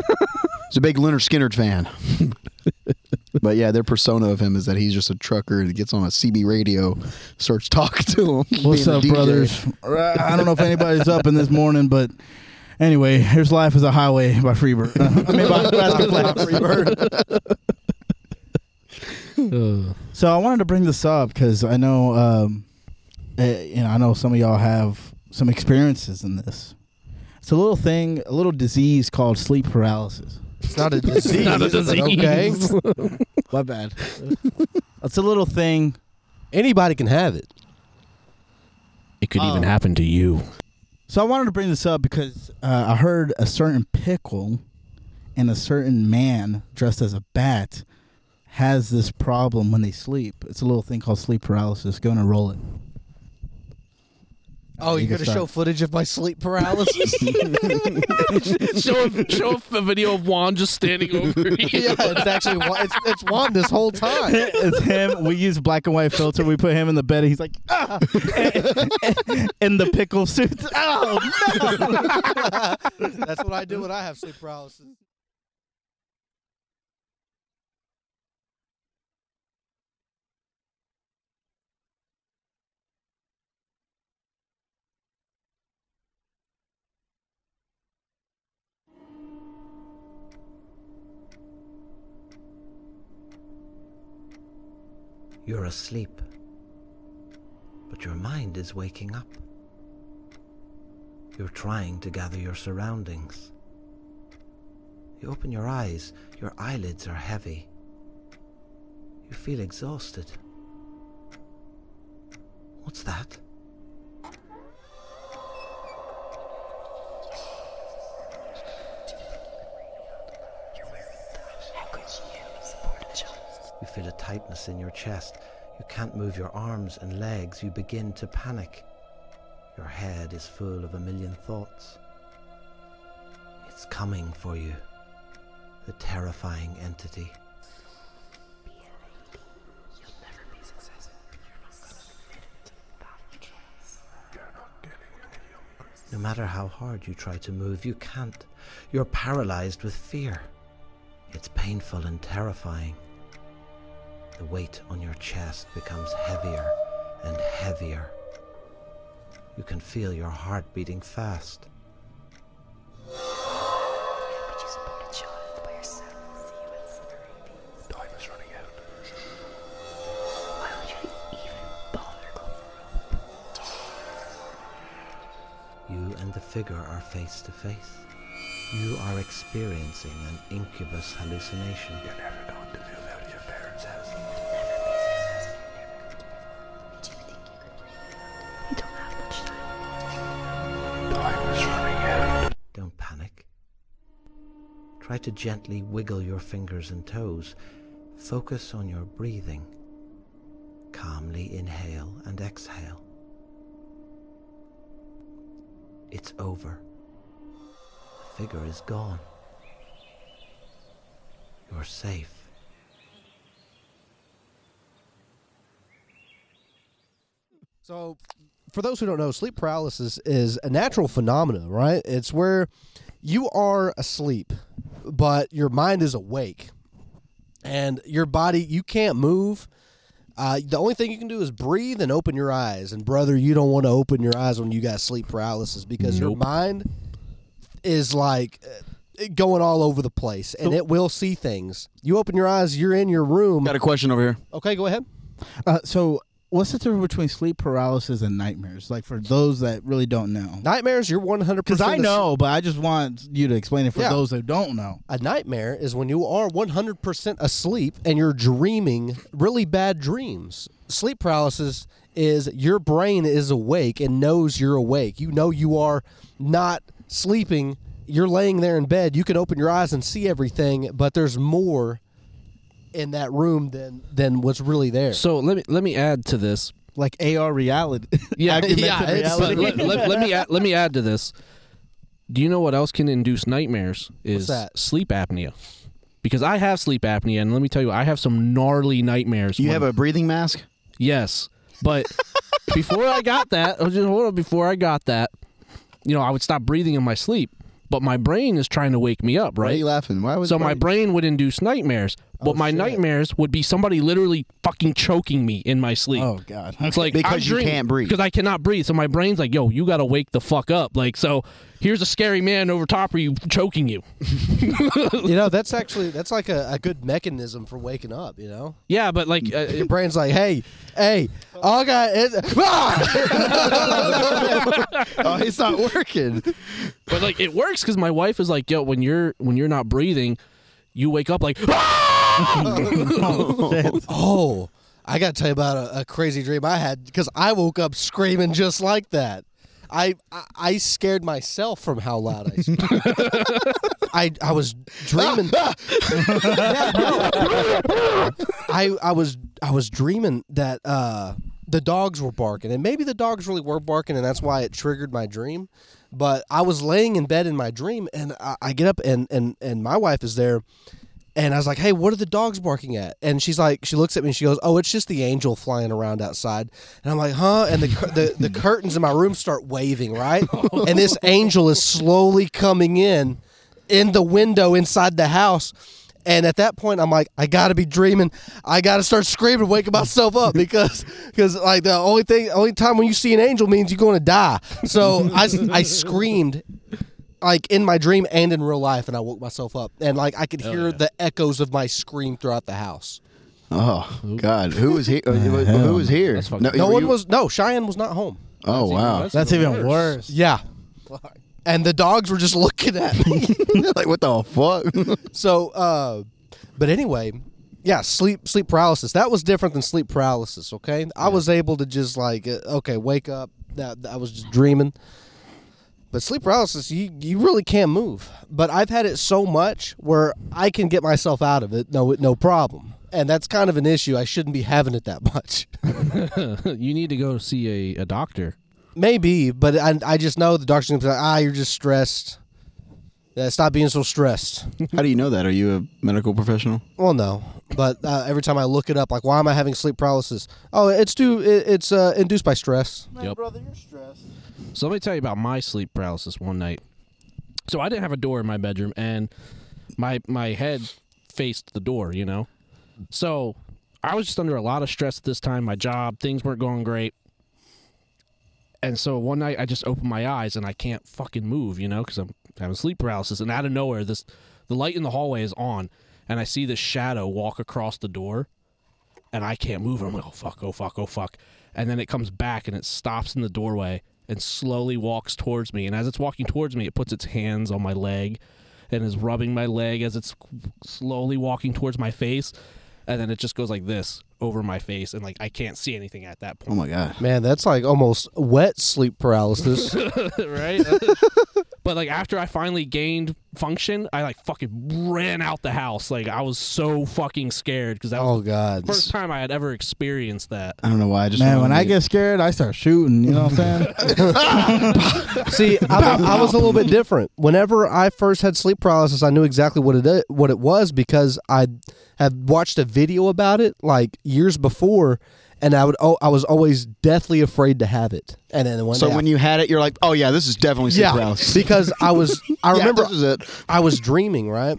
C: he's a big Lynyrd Skynyrd fan but yeah, their persona of him is that he's just a trucker and gets on a CB radio, starts talking to him.
D: What's up, brothers? I don't know if anybody's up in this morning, but anyway, here's "Life Is a Highway" by Freebird. I mean, by Rascal Flatts.
A: Uh,
D: So I wanted to bring this up because I know, um, eh, you know, I know some of y'all have some experiences in this. It's a little thing, a little disease called sleep paralysis.
B: It's not a disease.
A: not a disease.
B: Okay.
D: My bad. it's a little thing.
B: Anybody can have it.
A: it could even
D: Oh.
A: happen to you.
D: So I wanted to bring this up because uh, I heard a certain pickle and a certain man dressed as a bat has this problem when they sleep. It's a little thing called sleep paralysis. Go and roll it.
B: Oh,
D: You
B: you're
D: can
B: gonna show footage of my sleep paralysis?
A: show, show a video of Juan just standing over you.
B: yeah, it's actually Juan- it's, it's Juan this whole time.
D: it's him. We use black and white filter. We put him in the bed. And he's like, ah! in the pickle suit. Oh no!
B: That's what I do when I have sleep paralysis.
E: You're asleep, but your mind is waking up. You're trying to gather your surroundings. You open your eyes, your eyelids are heavy. You feel exhausted. What's that? Feel a tightness in your chest. You can't move your arms and legs. You begin to panic. Your head is full of a million thoughts. It's coming for you. The terrifying entity. No matter how hard you try to move, you can't. You're paralyzed with fear. It's painful and terrifying. The weight on your chest becomes heavier and heavier. You can feel your heart beating fast.
F: You support a child by yourself. See you at summer
C: Time is running out.
F: Why would you even bother
E: You and the figure are face to face. You are experiencing an incubus hallucination.
C: You're never going to move
E: to gently wiggle your fingers and toes. Focus on your breathing. Calmly inhale and exhale. It's over. The figure is gone. You're safe.
B: So, for those who don't know, sleep paralysis is a natural phenomenon, right? It's where you are asleep, but your mind is awake, and your body you can't move. Uh, the only thing you can do is breathe and open your eyes. And brother, you don't want to open your eyes when you got sleep paralysis because your mind is like uh, going all over the place, and it will see things. You open your eyes, you're in your room.
C: Got a question over here.
B: Okay, go ahead.
D: Uh, so, what's the difference between sleep paralysis and nightmares? Like for those that really don't know,
B: Nightmares, you're 100.
D: because I know, but I just want you to explain it for
B: Yeah.
D: those that don't know.
B: A nightmare is when you are 100% asleep and you're dreaming really bad dreams. Sleep paralysis is your brain is awake and knows you're awake. You know you are not sleeping. You're laying there in bed. You can open your eyes and see everything, but there's more in that room than than what's really there.
A: So let me let me add to this.
D: Like AR reality.
A: Yeah, yeah.
D: reality.
A: Let, let- let me add, let me add to this. Do you know what else can induce nightmares? Is
B: that?
A: sleep apnea. Because I have sleep apnea, and let me tell you, I have some gnarly nightmares.
C: You
A: when-
C: have a breathing mask?
A: yes, but before I got that, oh, just hold on. Before I got that, you know, I would stop breathing in my sleep, but my brain is trying to wake me up, right?
C: Why are you laughing? Why was
A: So my brain would induce nightmares, But my
B: shit.
A: nightmares would be somebody literally fucking choking me in my sleep.
D: Oh God.
A: It's like
C: Because you can't breathe.
A: Because I cannot breathe. So my brain's like, yo, you gotta wake the fuck up. Like, so here's a scary man over top of you choking you.
B: You know, that's actually that's like a, a good mechanism for waking up. You know,
A: Yeah, but like, uh,
B: your brain's like, hey, hey, all I got is. Ah!
C: oh, it's not working.
A: but like, it works because my wife is like, yo, when you're when you're not breathing, you wake up like,
B: oh, I got to tell you about a, a crazy dream I had because I woke up screaming just like that. I, I I scared myself from how loud I screamed. I I was dreaming. Yeah, no. I I was I was dreaming that uh, the dogs were barking, and maybe the dogs really were barking, and that's why it triggered my dream. But I was laying in bed in my dream, and I, I get up, and and and my wife is there, and I was like, "Hey, what are the dogs barking at?" And she's like, she looks at me and she goes, "Oh, it's just the angel flying around outside." And I'm like, "Huh?" And the the, the curtains in my room start waving, right? And this angel is slowly coming in, in the window inside the house. And at that point, I'm like, I gotta be dreaming. I gotta start screaming, waking myself up because, because like the only thing, only time when you see an angel means you're going to die. So I, I screamed like in my dream and in real life, and I woke myself up, and like I could hear the echoes of my scream throughout the house.
C: Oh God, who was here? who was here?
A: That's fucking-
B: No
C: were
B: one
C: you-
B: was. No, Cheyenne was not home.
C: Oh wow!
D: That's even worse.
B: Yeah, and the dogs were just looking at me.
C: like what the fuck?
B: so, uh, but anyway, yeah, sleep sleep paralysis. That was different than sleep paralysis. Okay, I was able to just like, uh, okay, wake up. That I was just dreaming. But sleep paralysis, you you really can't move. But I've had it so much where I can get myself out of it, no no problem. And that's kind of an issue. I shouldn't be having it that much.
A: you need to go see a, a doctor.
B: Maybe, but I, I just know the doctor's gonna be like, ah, you're just stressed. Yeah, stop being so stressed.
C: How do you know that? Are you a medical professional?
B: Well, no, but uh, every time I look it up, like, why am I having sleep paralysis? Oh, it's due. It, it's uh, induced by stress.
A: Yep.
D: brother, you're stressed.
A: So let me tell you about my sleep paralysis one night. So I didn't have a door in my bedroom, and my my head faced the door. You know, so I was just under a lot of stress at this time. My job, things weren't going great, and so one night I just opened my eyes and I can't fucking move. You know, because I'm having sleep paralysis, and out of nowhere, this the light in the hallway is on, and I see this shadow walk across the door, and I can't move. I'm like, oh fuck, oh fuck, oh fuck. And then it comes back and it stops in the doorway and slowly walks towards me. And as it's walking towards me, it puts its hands on my leg and is rubbing my leg as it's slowly walking towards my face. And then it just goes like this over my face, and like I can't see anything at that point.
C: Oh my God!
B: Man, that's like almost wet sleep paralysis.
A: right? but like after I finally gained function, I like fucking ran out the house. Like I was so fucking scared because that was
B: oh God.
A: the first time I had ever experienced that.
C: I don't know why. I just
D: Man, when I get scared, I start shooting. You know what I'm saying?
B: See, I, I was a little bit different. Whenever I first had sleep paralysis, I knew exactly what it what it was because I had watched a video about it like years before, and I would oh, I was always deathly afraid to have it. And then one
C: So
B: day,
C: when
B: I-
C: you had it, you're like, oh yeah, this is definitely
B: yeah, because I was I
C: Yeah,
B: remember
C: it.
B: I was dreaming right.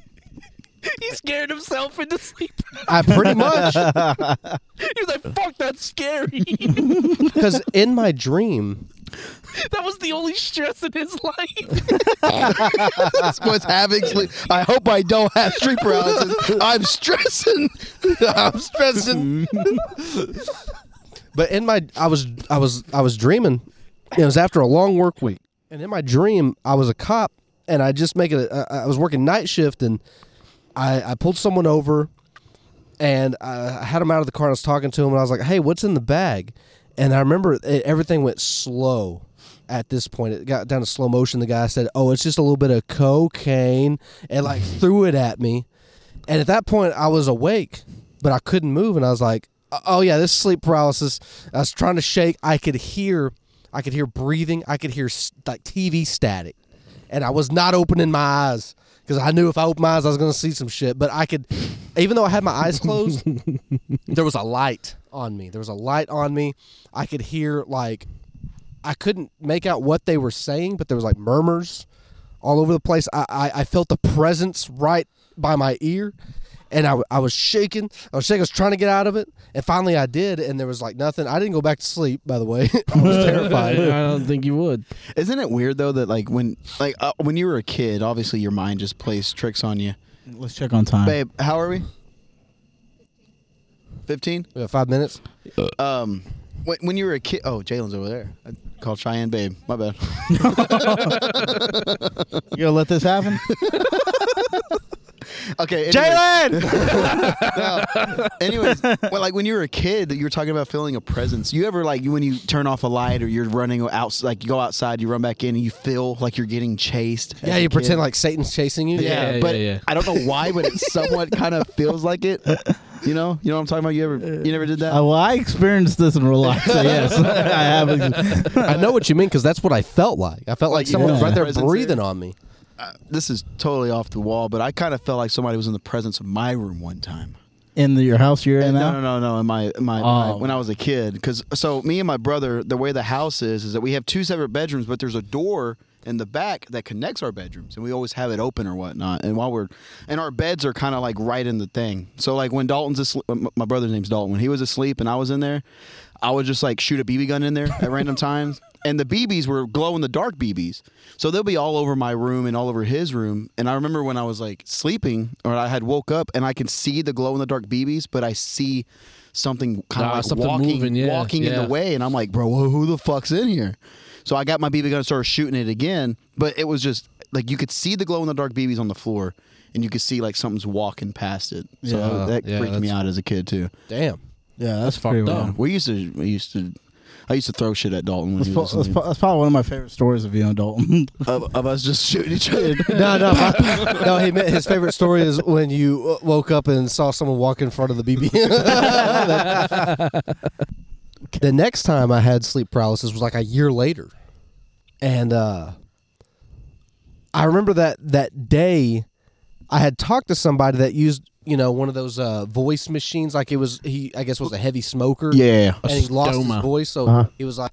A: He scared himself into sleep.
B: I pretty much
A: he was like, "Fuck, that's scary."
B: because in my dream,
A: that was the only stress in his life.
C: That's what's having sleep. I hope I don't have sleep paralysis. I'm stressing.
B: I'm stressing. but in my, I was, I was, I was dreaming. It was after a long work week, and in my dream, I was a cop, and I just make it. I I was working night shift, and I, I pulled someone over, and I, I had him out of the car. and I was talking to him, and I was like, "Hey, what's in the bag?" And I remember it, everything went slow. At this point, it got down to slow motion. The guy said, "Oh, it's just a little bit of cocaine," and like threw it at me. And at that point, I was awake, but I couldn't move, and I was like, oh, "Oh yeah, this is sleep paralysis." I was trying to shake. I could hear, I could hear breathing. I could hear like TV static, and I was not opening my eyes because I knew if I opened my eyes, I was going to see some shit. But I could, even though I had my eyes closed, there was a light on me. There was a light on me. I could hear like, I couldn't make out what they were saying, but there was like murmurs all over the place. I, I, I felt the presence right by my ear, and I, I was shaking. I was shaking. I was trying to get out of it, and finally I did, and there was like nothing. I didn't go back to sleep. By the way, I was terrified.
A: I don't think you would.
C: Isn't it weird though that like when like uh, when you were a kid, obviously your mind just plays tricks on you.
D: Let's check on time.
C: Babe, how are we? Fifteen.
B: We have five minutes.
C: Um, when, when you were a kid, oh, Jalen's over there. I called Cheyenne Babe. My bad.
D: You gonna let this happen?
C: Okay, anyways, no. anyways, well, like when you were a kid, you were talking about feeling a presence. You ever like you when you turn off a light or you're running out, like you go outside, you run back in, and you feel like you're getting chased.
B: Yeah,
C: a
B: you
C: kid?
B: pretend like Satan's chasing you.
C: Yeah,
A: Yeah,
C: but
A: yeah, yeah.
C: I don't know why, but it somewhat kind of feels like it. You know, you know what I'm talking about. You ever, you never did that?
D: Uh, well, I experienced this in real life, so yes, I have.
B: I know what you mean because that's what I felt like. I felt like
C: you
B: someone was right there breathing
C: there?
B: on me.
C: Uh, this is totally off the wall, but I kind of felt like somebody was in the presence of my room one time.
D: in the, your house you're in
C: no,
D: now.
C: no, no, no. In my, my, my
D: Oh.
C: when I was a kid, because so me and my brother, the way the house is, is that we have two separate bedrooms, but there's a door in the back that connects our bedrooms, and we always have it open or whatnot. And while we're, and our beds are kind of like right in the thing. So like when Dalton's asleep, my brother's name's Dalton. When he was asleep and I was in there, I would just like shoot a BB gun in there at random times. And the BBs were glow in the dark BBs. So they'll be all over my room and all over his room. And I remember when I was like sleeping or I had woke up and I can see the glow in the dark BBs, but I see something kind of
A: Ah,
C: like walking,
A: moving, yeah,
C: walking in the way. And I'm like, bro, who the fuck's in here? So I got my BB gun and started shooting it again. But it was just like you could see the glow in the dark BBs on the floor and you could see like something's walking past it. So
A: Yeah.
C: that
A: Yeah,
C: freaked me
A: that's-
C: out as a kid too.
B: Damn.
D: Yeah, that's,
A: fucked
D: pretty
A: up.
D: wild.
C: We used to, we used to, I used to throw shit at Dalton when
D: That's,
C: he
D: pro-
C: was
D: that's,
C: asleep.
D: pro- that's probably one of my favorite stories of you and Dalton.
C: of, of us just shooting each other.
B: No, no, my- no. He meant his favorite story is when you uh, woke up and saw someone walk in front of the BB. the next time I had sleep paralysis was like a year later, and uh, I remember that that day I had talked to somebody that used you know one of those uh, voice machines. Like it was he I guess was a heavy smoker.
C: Yeah.
B: and he lost his
A: stoma.
B: voice, so he was like,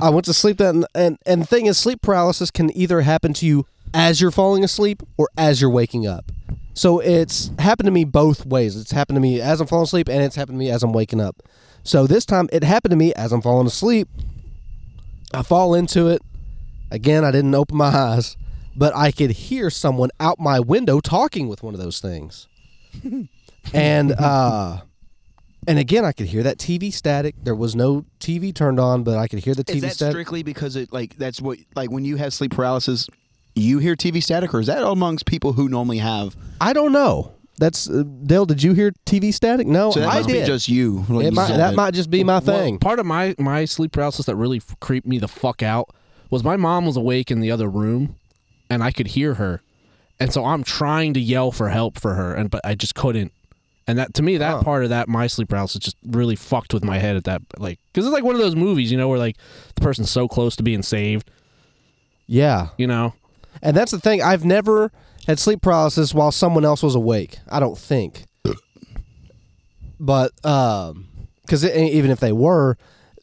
B: "I went to sleep." That and, and and the thing is, sleep paralysis can either happen to you as you're falling asleep or as you're waking up. So it's happened to me both ways. It's happened to me as I'm falling asleep, and it's happened to me as I'm waking up. So this time, it happened to me as I'm falling asleep. I fall into it. Again, I didn't open my eyes, but I could hear someone out my window talking with one of those things. and uh and again I could hear that TV static. There was no TV turned on, but I could hear the TV
C: Is that
B: static.
C: strictly because it like that's what like when you have sleep paralysis, you hear TV static, or is that amongst people who normally have?
B: I don't know. That's uh, Dale. Did you hear TV static? No,
C: So that
B: I
C: must
B: did.
C: be just you. when
B: it
C: you
B: might, that
C: it.
B: might just be my
A: Well,
B: thing.
A: part of my my sleep paralysis that really creeped me the fuck out was my mom was awake in the other room, and I could hear her, and so I'm trying to yell for help for her, and but I just couldn't. And that to me, that part of that my sleep paralysis just really fucked with my head at that like because it's like one of those movies, you know, where like the person's so close to being saved,
B: yeah,
A: you know.
B: and that's the thing. I've never had sleep paralysis while someone else was awake. I don't think. But um, because even if they were,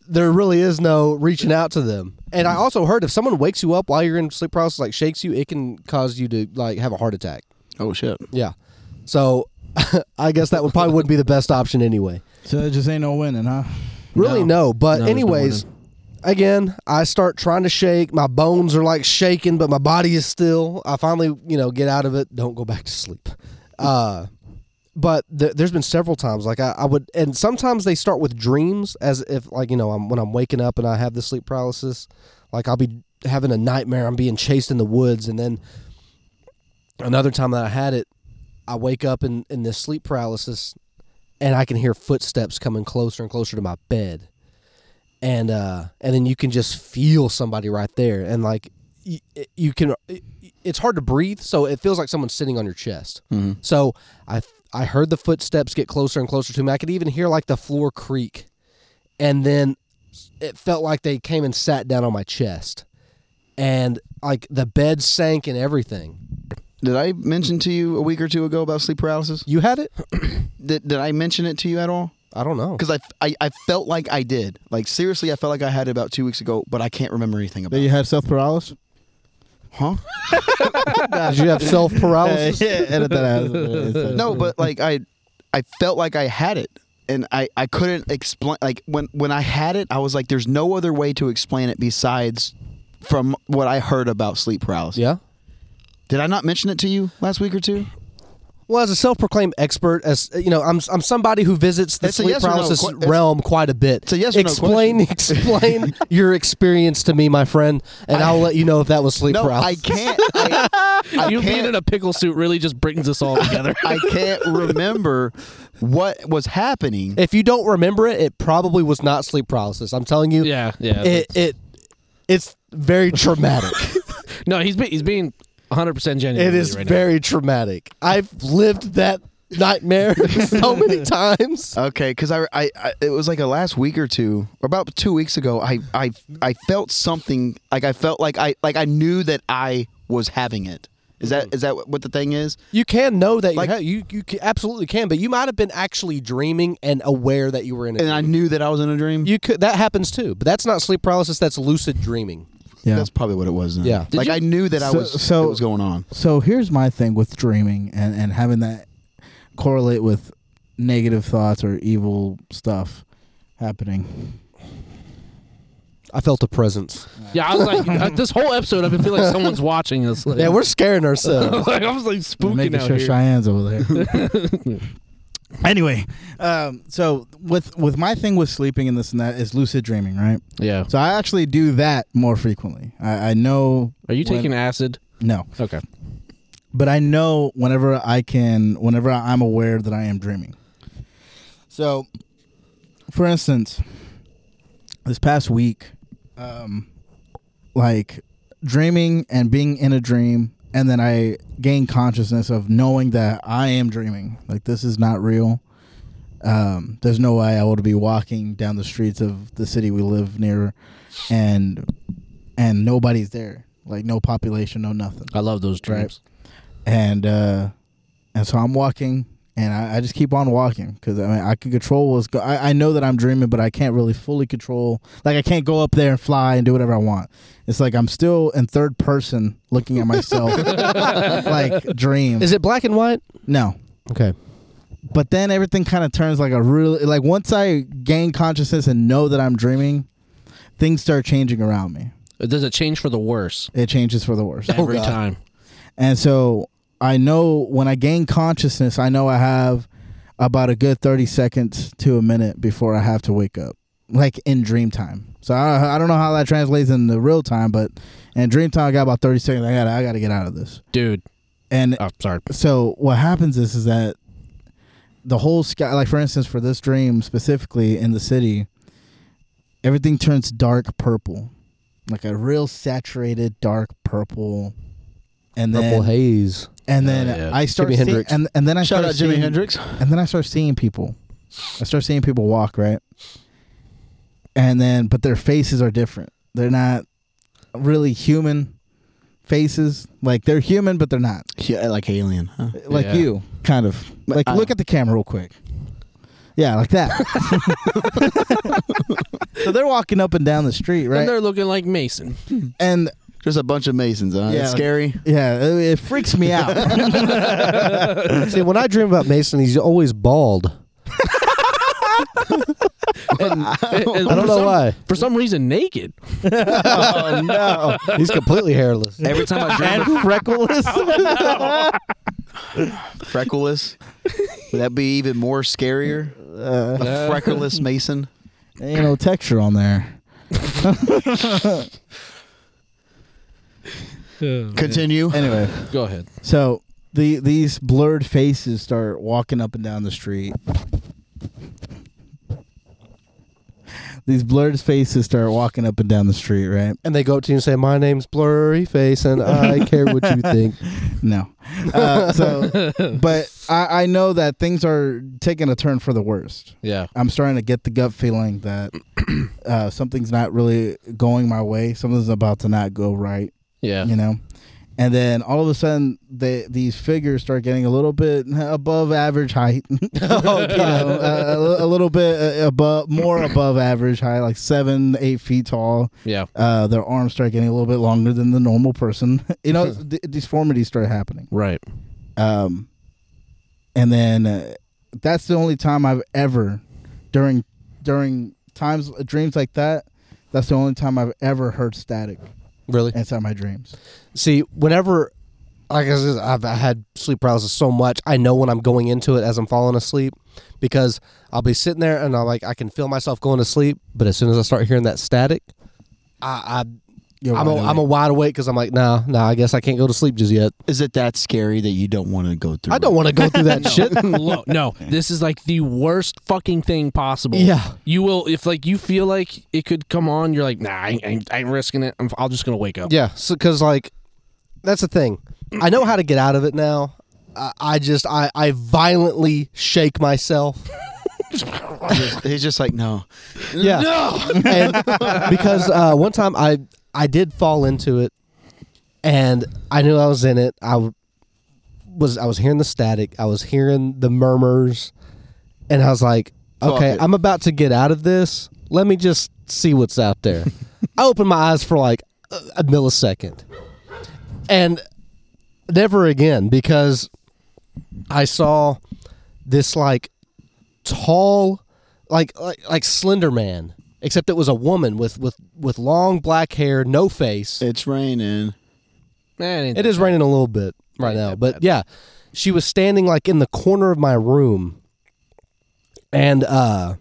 B: there really is no reaching out to them. And I also heard if someone wakes you up while you're in sleep paralysis, like shakes you, it can cause you to like have a heart attack.
C: Oh shit!
B: Yeah. So I guess that would probably wouldn't be the best option anyway.
D: so it just ain't no winning, huh?
B: Really, no. But
A: No, there's no
B: anyways,
A: winning.
B: again, I start trying to shake. My bones are like shaking, but my body is still. I finally, you know, get out of it. Don't go back to sleep. Uh, but th- there's been several times like I, I would, and sometimes they start with dreams, as if like you know, I'm when I'm waking up and I have the sleep paralysis. Like I'll be having a nightmare. I'm being chased in the woods, and then another time that I had it, I wake up in in this sleep paralysis, and I can hear footsteps coming closer and closer to my bed, and uh, and then you can just feel somebody right there, and like you, you can, it's hard to breathe, so it feels like someone's sitting on your chest. So I I heard the footsteps get closer and closer to me. I could even hear like the floor creak, and then it felt like they came and sat down on my chest, and like the bed sank and everything.
C: Did I mention to you a week or two ago about sleep paralysis?
B: You had it?
C: Did, did I mention it to you at all?
B: I don't know.
C: Because I, I I felt like I did. Like seriously, I felt like I had it about two weeks ago, but I can't remember anything about. it.
D: That you
C: it.
D: had self paralysis.
C: Huh?
B: Did you have self paralysis?
D: yeah, edit that out.
C: no, but like I, I felt like I had it, and I I couldn't explain. Like when when I had it, I was like, there's no other way to explain it besides from what I heard about sleep paralysis.
B: Yeah.
C: Did I not mention it to you last week or two?
B: Well, as a self-proclaimed expert, as you know, I'm I'm somebody who visits the
C: It's
B: sleep
C: yes or no
B: paralysis realm quite a bit.
C: So yes or no
B: explain explain your experience to me, my friend, and I, will let you know if that was sleep
C: No, I can't. I, I
A: you being
C: can't-
A: in a pickle suit really just brings us all together.
C: I can't remember what was happening.
B: If you don't remember it, it probably was not sleep paralysis. I'm telling you,
A: yeah, yeah.
B: it it it's very traumatic.
A: no, he's be, he's being 100 percent genuine.
B: it
A: with
B: is
A: you right
B: very traumatic. I've lived that nightmare so many times.
C: Okay, because I, I, I, it was like a last week or two, or about two weeks ago. I, I, I felt something. Like I felt like I, like I knew that I was having it. Is that, mm-hmm. is that what the thing is?
B: You can know that
C: Like-
B: you you you absolutely can, but you might have been actually dreaming and aware that you were in a
C: And
B: dream.
C: I knew that I was in a dream.
B: You could that happens too, but that's not sleep paralysis. That's lucid dreaming.
D: Yeah.
C: That's probably what it was. Then.
B: Yeah. Did
C: like
A: you-
C: I knew that I
D: So-
C: was.
D: so-
C: it was going on.
D: So here's my thing with dreaming and, and having that correlate with negative thoughts or evil stuff happening.
B: I felt a presence.
A: Yeah, I was like, uh, this whole episode, I've been feeling like someone's watching us. Like,
B: Yeah, we're scaring ourselves.
A: like, I was like spooking
D: Making
A: out
D: sure
A: here.
D: Cheyenne's over there. anyway, um, so with with my thing with sleeping and this and that is lucid dreaming, right?
A: Yeah.
D: So I actually do that more frequently. I, I know.
A: Are you
D: when-
A: taking acid?
D: No,
A: Okay.
D: but I know whenever I can, whenever I'm aware that I am dreaming. So, for instance, this past week, um, like dreaming and being in a dream, and then I gain consciousness of knowing that I am dreaming. Like this is not real. Um, there's no way I would be walking down the streets of the city we live near, and and nobody's there. Like no population, no nothing
A: I love those
D: Right. and uh and so I'm walking and I, I just keep on walking because I mean I can control what's go- I, I know that I'm dreaming but I can't really fully control like I can't go up there and fly and do whatever I want it's like I'm still in third person looking at myself like dream
B: Is it black and white?
D: no
B: Okay.
D: but then everything kind of turns like a really like once I gain consciousness and know that I'm dreaming things start changing around me
A: Does it change for the worse
D: it changes for the worse
A: every oh,
B: God.
A: time?
D: And so I know when I gain consciousness, I know I have about a good 30 seconds to a minute before I have to wake up, like in dream time. So I, I don't know how that translates in the real time, but in dream time, I got about 30 seconds. I got I got to get out of this.
A: Dude.
D: And
A: Oh, sorry.
D: so what happens is is that the whole sky, like for instance, for this dream specifically in the city, everything turns dark purple, like a real saturated dark purple. And then
B: Purple haze.
D: And then
A: yeah.
D: I start
B: Jimi
D: seeing,
B: Hendrix.
D: and and then I
C: Shout
D: start
C: out Jimi
D: seeing,
C: Hendrix.
D: and then I start seeing people. I start seeing people walk right, and then but their faces are different. They're not really human faces. Like they're human, but they're not.
C: Yeah, uh, like alien. Huh?
D: Like
A: Yeah.
D: you, kind of. Like
C: I-
D: look at the camera real quick. Yeah, like that. so they're walking up and down the street, right?
A: And
D: right?
A: they're looking like Mason.
D: And
C: Just a bunch of masons. Huh?
D: Yeah,
C: It's scary.
D: yeah, it, it freaks me out.
B: See, when I dream about Mason, he's always bald.
A: And, and- and
B: I don't know
A: some-
B: why.
A: For some reason, naked.
D: oh no!
B: He's completely hairless.
C: Every time I dream
D: And
C: of
D: freckleless.
C: freckleless, would that be even more scarier?
D: Uh,
C: A freckleless mason.
D: ain't no texture on there.
C: Continue.
D: Anyway,
A: Go ahead.
D: so the these blurred faces start walking up and down the street. These blurred faces start walking up and down the street, right?
B: And they go up to you and say, "My name's Blurryface, and I care what you think."
D: No. Uh, so, but I, I know that things are taking a turn for the worst.
A: Yeah.
D: I'm starting to get the gut feeling that uh, something's not really going my way. Something's about to not go right.
A: Yeah.
D: you know and then all of a sudden, they, these figures start getting a little bit above average height.
B: Oh,
D: you know, a, a, a little bit uh, above, more above average height, like seven, eight feet tall.
A: Yeah.
D: Uh, their arms start getting a little bit longer than the normal person. you know, d- deformities start happening.
A: Right.
D: Um, and then uh, that's the only time I've ever during during times dreams like that. That's the only time I've ever heard static
B: Really?
D: inside my dreams.
B: See, whenever, like I said, I've had sleep paralysis so much, I know when I'm going into it as I'm falling asleep because I'll be sitting there and I'm like, I can feel myself going to sleep, but as soon as I start hearing that static, I,
D: You're
B: I I'm a,
D: wide
B: I'm a
D: awake.
B: wide awake because I'm like, nah, nah, I guess I can't go to sleep just yet.
C: Is it that scary that you don't want to go through?
B: I don't want to go through that shit.
A: Lo- no, this is like the worst fucking thing possible.
B: Yeah.
A: You will if like you feel like it could come on. You're like, nah, I ain't, I ain't, risking it. I'm, I'm just gonna wake up.
B: Yeah, because like that's the thing. I know how to get out of it now. I, I just I I violently shake myself.
C: He's just like, no.
B: Yeah, and because uh, one time I I did fall into it, and I knew I was in it. I was I was hearing the static. I was hearing the murmurs, and I was like, okay. I'm about to get out of this. Let me just see what's out there. I opened my eyes for like a, a millisecond, and never again because I saw this like tall, like like like Slender Man, except it was a woman with with with long black hair, no face.
C: It's raining.
A: Man, ain't
B: It
A: that
B: is
A: bad.
B: raining a little bit right now, but
A: bad.
B: yeah, she was standing like in the corner of my room, and uh,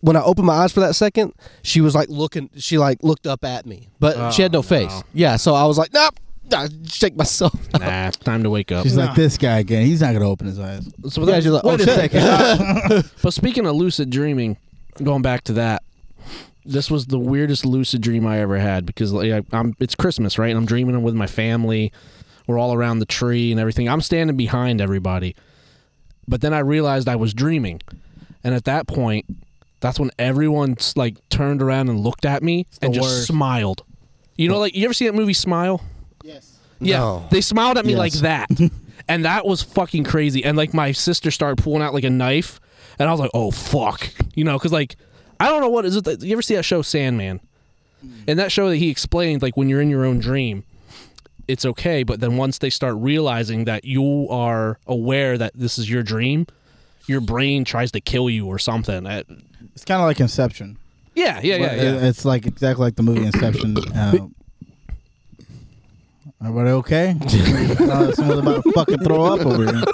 B: when I opened my eyes for that second, she was like looking. She like looked up at me, but she had no
A: Oh,
B: face. Yeah, so I was like, nope. I shake myself.
A: Nah, it's time to wake up.
D: She's like this guy again. He's not gonna open his eyes.
A: So
B: Yeah,
A: that-
B: she's like, oh,
D: Wait a second.
A: But speaking of lucid dreaming, going back to that, this was the weirdest lucid dream I ever had because like, I, I'm it's Christmas, right? And I'm dreaming with my family. We're all around the tree and everything. I'm standing behind everybody. But then I realized I was dreaming. And at that point, that's when everyone like turned around and looked at me and just
D: worst.
A: smiled. You know, like you ever see that movie Smile?
D: Yes.
A: Yeah,
B: No.
A: they smiled at me like that, and that was fucking crazy. And like my sister started pulling out like a knife, and I was like, "Oh fuck," you know, because like I don't know what is it. That, you ever see that show Sandman? In that show that he explained, like when you're in your own dream, it's okay, but then once they start realizing that you are aware that this is your dream, your brain tries to kill you or something.
D: It's kind of like Inception.
A: yeah, yeah, yeah, yeah.
D: It's like exactly like the movie Inception. Uh, everybody okay? uh, someone's about to fucking throw up over here.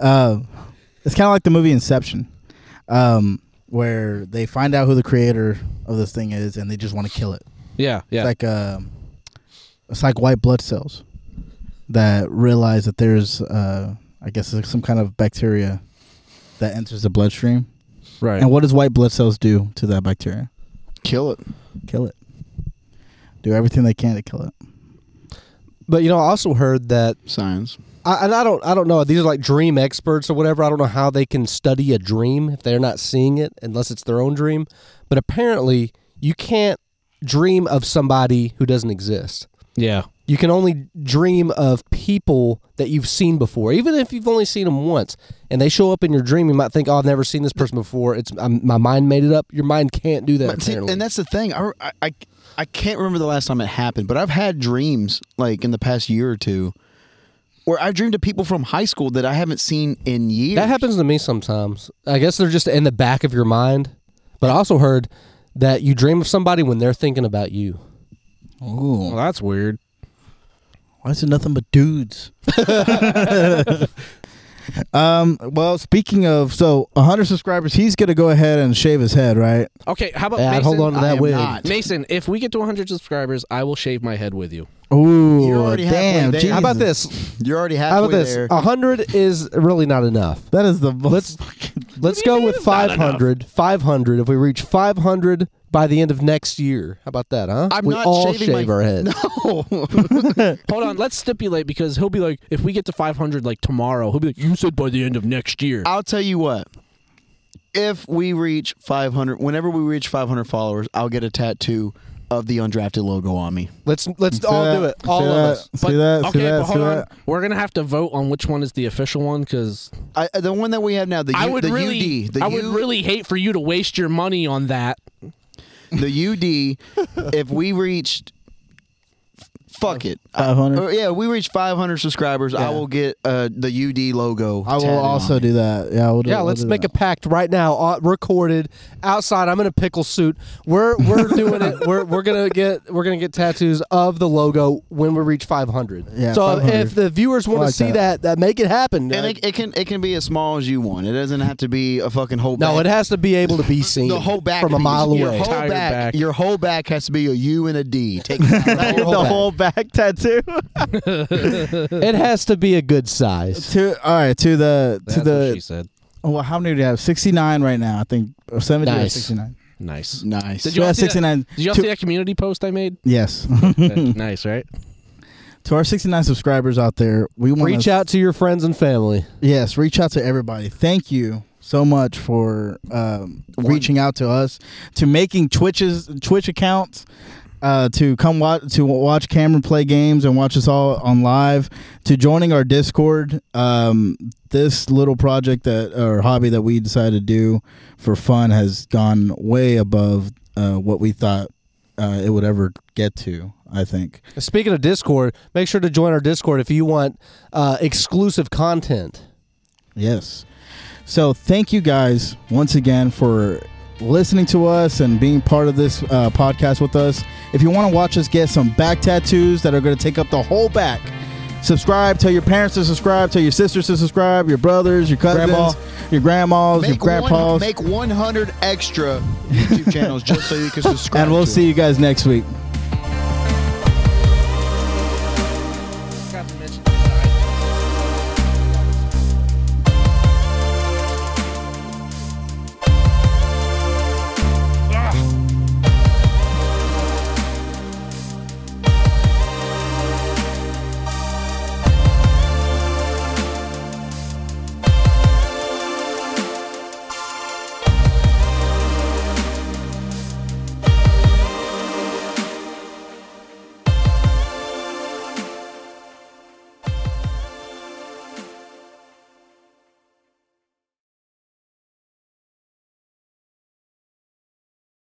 D: Uh, it's kind of like the movie Inception, um, where they find out who the creator of this thing is, and they just want to kill it.
A: yeah, yeah.
D: It's like um, it's like white blood cells that realize that there's, uh, I guess, it's some kind of bacteria that enters the bloodstream.
A: right.
D: And what does white blood cells do to that bacteria?
C: Kill it.
D: Kill it. Do everything they can to kill it.
B: But you know, I also heard that
C: Science.
B: I, and I don't, I don't know. These are like dream experts or whatever. I don't know how they can study a dream if they're not seeing it, unless it's their own dream. But apparently, you can't dream of somebody who doesn't exist.
A: yeah,
B: You can only dream of people that you've seen before, even if you've only seen them once, and they show up in your dream. You might think, "Oh, I've never seen this person before." It's um, my mind made it up. Your mind can't do that.
C: See, and that's the thing. I, I I can't remember the last time it happened, but I've had dreams like in the past year or two where I've dreamed of people from high school that I haven't seen in years.
B: That happens to me sometimes. I guess they're just in the back of your mind. But I also heard that you dream of somebody when they're thinking about you.
A: well,
D: Ooh.
A: that's weird.
D: Why is it nothing but dudes? um. Well, speaking of, so 100 subscribers, he's gonna go ahead and shave his head, right?
A: Okay, how about
B: Yeah, I'd
A: Mason?
B: hold on to
C: I
B: that
C: am
B: wig.
C: not.
A: Mason, if we get to 100 subscribers, I will shave my head with you.
D: Ooh,
C: You're already halfway
D: damn!
C: there.
D: Jesus.
B: How about this?
C: You're already halfway
B: How about this?
C: there.
B: A hundred is really not enough.
D: That is the most
B: Let's let's go with 500. 500. If we reach 500 by the end of next year, how about that, huh?
C: I'm
B: we
C: not
B: all
C: shaving
B: shave
C: my-
B: our heads.
C: No.
A: Hold on, let's stipulate because he'll be like, if we get to 500 like tomorrow, he'll be like, you said by the end of next year.
C: I'll tell you what. If we reach 500, whenever we reach 500 followers, I'll get a tattoo of the undrafted logo on me.
B: Let's let's
D: See
B: all
D: that?
B: do it. All
D: see
B: of
D: that?
B: us.
D: See that?
A: okay,
D: see that?
A: but
D: see
A: hold on.
D: that?
A: We're gonna have to vote on which one is the official one because
C: I, the one that we have now, the,
A: I
C: U,
A: would
C: the
A: really,
C: UD, the,
A: I would
C: U-
A: really hate for you to waste your money on that.
C: The UD. if we reached, fuck it,
D: 500?
C: Uh, yeah, we reached 500 subscribers. I will get uh, the UD logo.
D: I will
C: tatted on
D: also do that. Yeah, we'll do,
B: Yeah,
D: we'll
B: let's
D: do
B: make
D: that.
B: a pact right now, uh, recorded outside. I'm in a pickle suit. We're we're doing it. We're we're gonna get we're gonna get tattoos of the logo when we reach 500.
D: Yeah,
B: So
D: 500.
B: if the viewers want
D: I
B: to
D: like
B: see
D: that.
B: that. that, make it happen.
C: And
B: Uh,
C: it, it can it can be as small as you want. It doesn't have to be a fucking whole.
B: no,
C: back.
B: it has to be able to be seen.
C: the whole back
B: from a
C: piece.
B: mile
C: Your whole back,
A: back.
C: Your whole back has to be a U and a D. Take it out.
B: Your whole back.
D: Whole back tattoo.
B: it has to be a good size.
D: to all right to the
A: That's
D: to
A: what she
D: the
A: said.
D: oh, well, how many do you have? Sixty nine right now. I think or seventy or
B: Nice.
D: sixty nine.
A: Nice.
C: nice.
A: Did
D: You
A: you all
D: have
A: see that-
D: sixty nine.
A: Did y'all see that community post I made?
D: Yes.
A: nice, right?
D: to our sixty nine subscribers out there, we want
B: Reach out to your friends and family.
D: Yes, reach out to everybody. Thank you so much for um, reaching out to us, to making Twitches Twitch accounts, uh, to come watch to watch Cameron play games and watch us all on live, to joining our Discord. Um, this little project that or hobby that we decided to do for fun has gone way above uh, what we thought uh, it would ever get to. I think.
B: Speaking of Discord, make sure to join our Discord if you want uh, exclusive content.
D: Yes. So thank you guys once again for listening to us and being part of this uh, podcast with us. If you want to watch us get some back tattoos that are going to take up the whole back, subscribe. Tell your parents to subscribe. Tell your sisters to subscribe. Your brothers, your cousins,
B: Grandma.
D: your grandmas, your grandpas.
C: one, make 100 extra YouTube channels just so you can subscribe.
D: and we'll
C: to
D: see you guys next week.
C: them.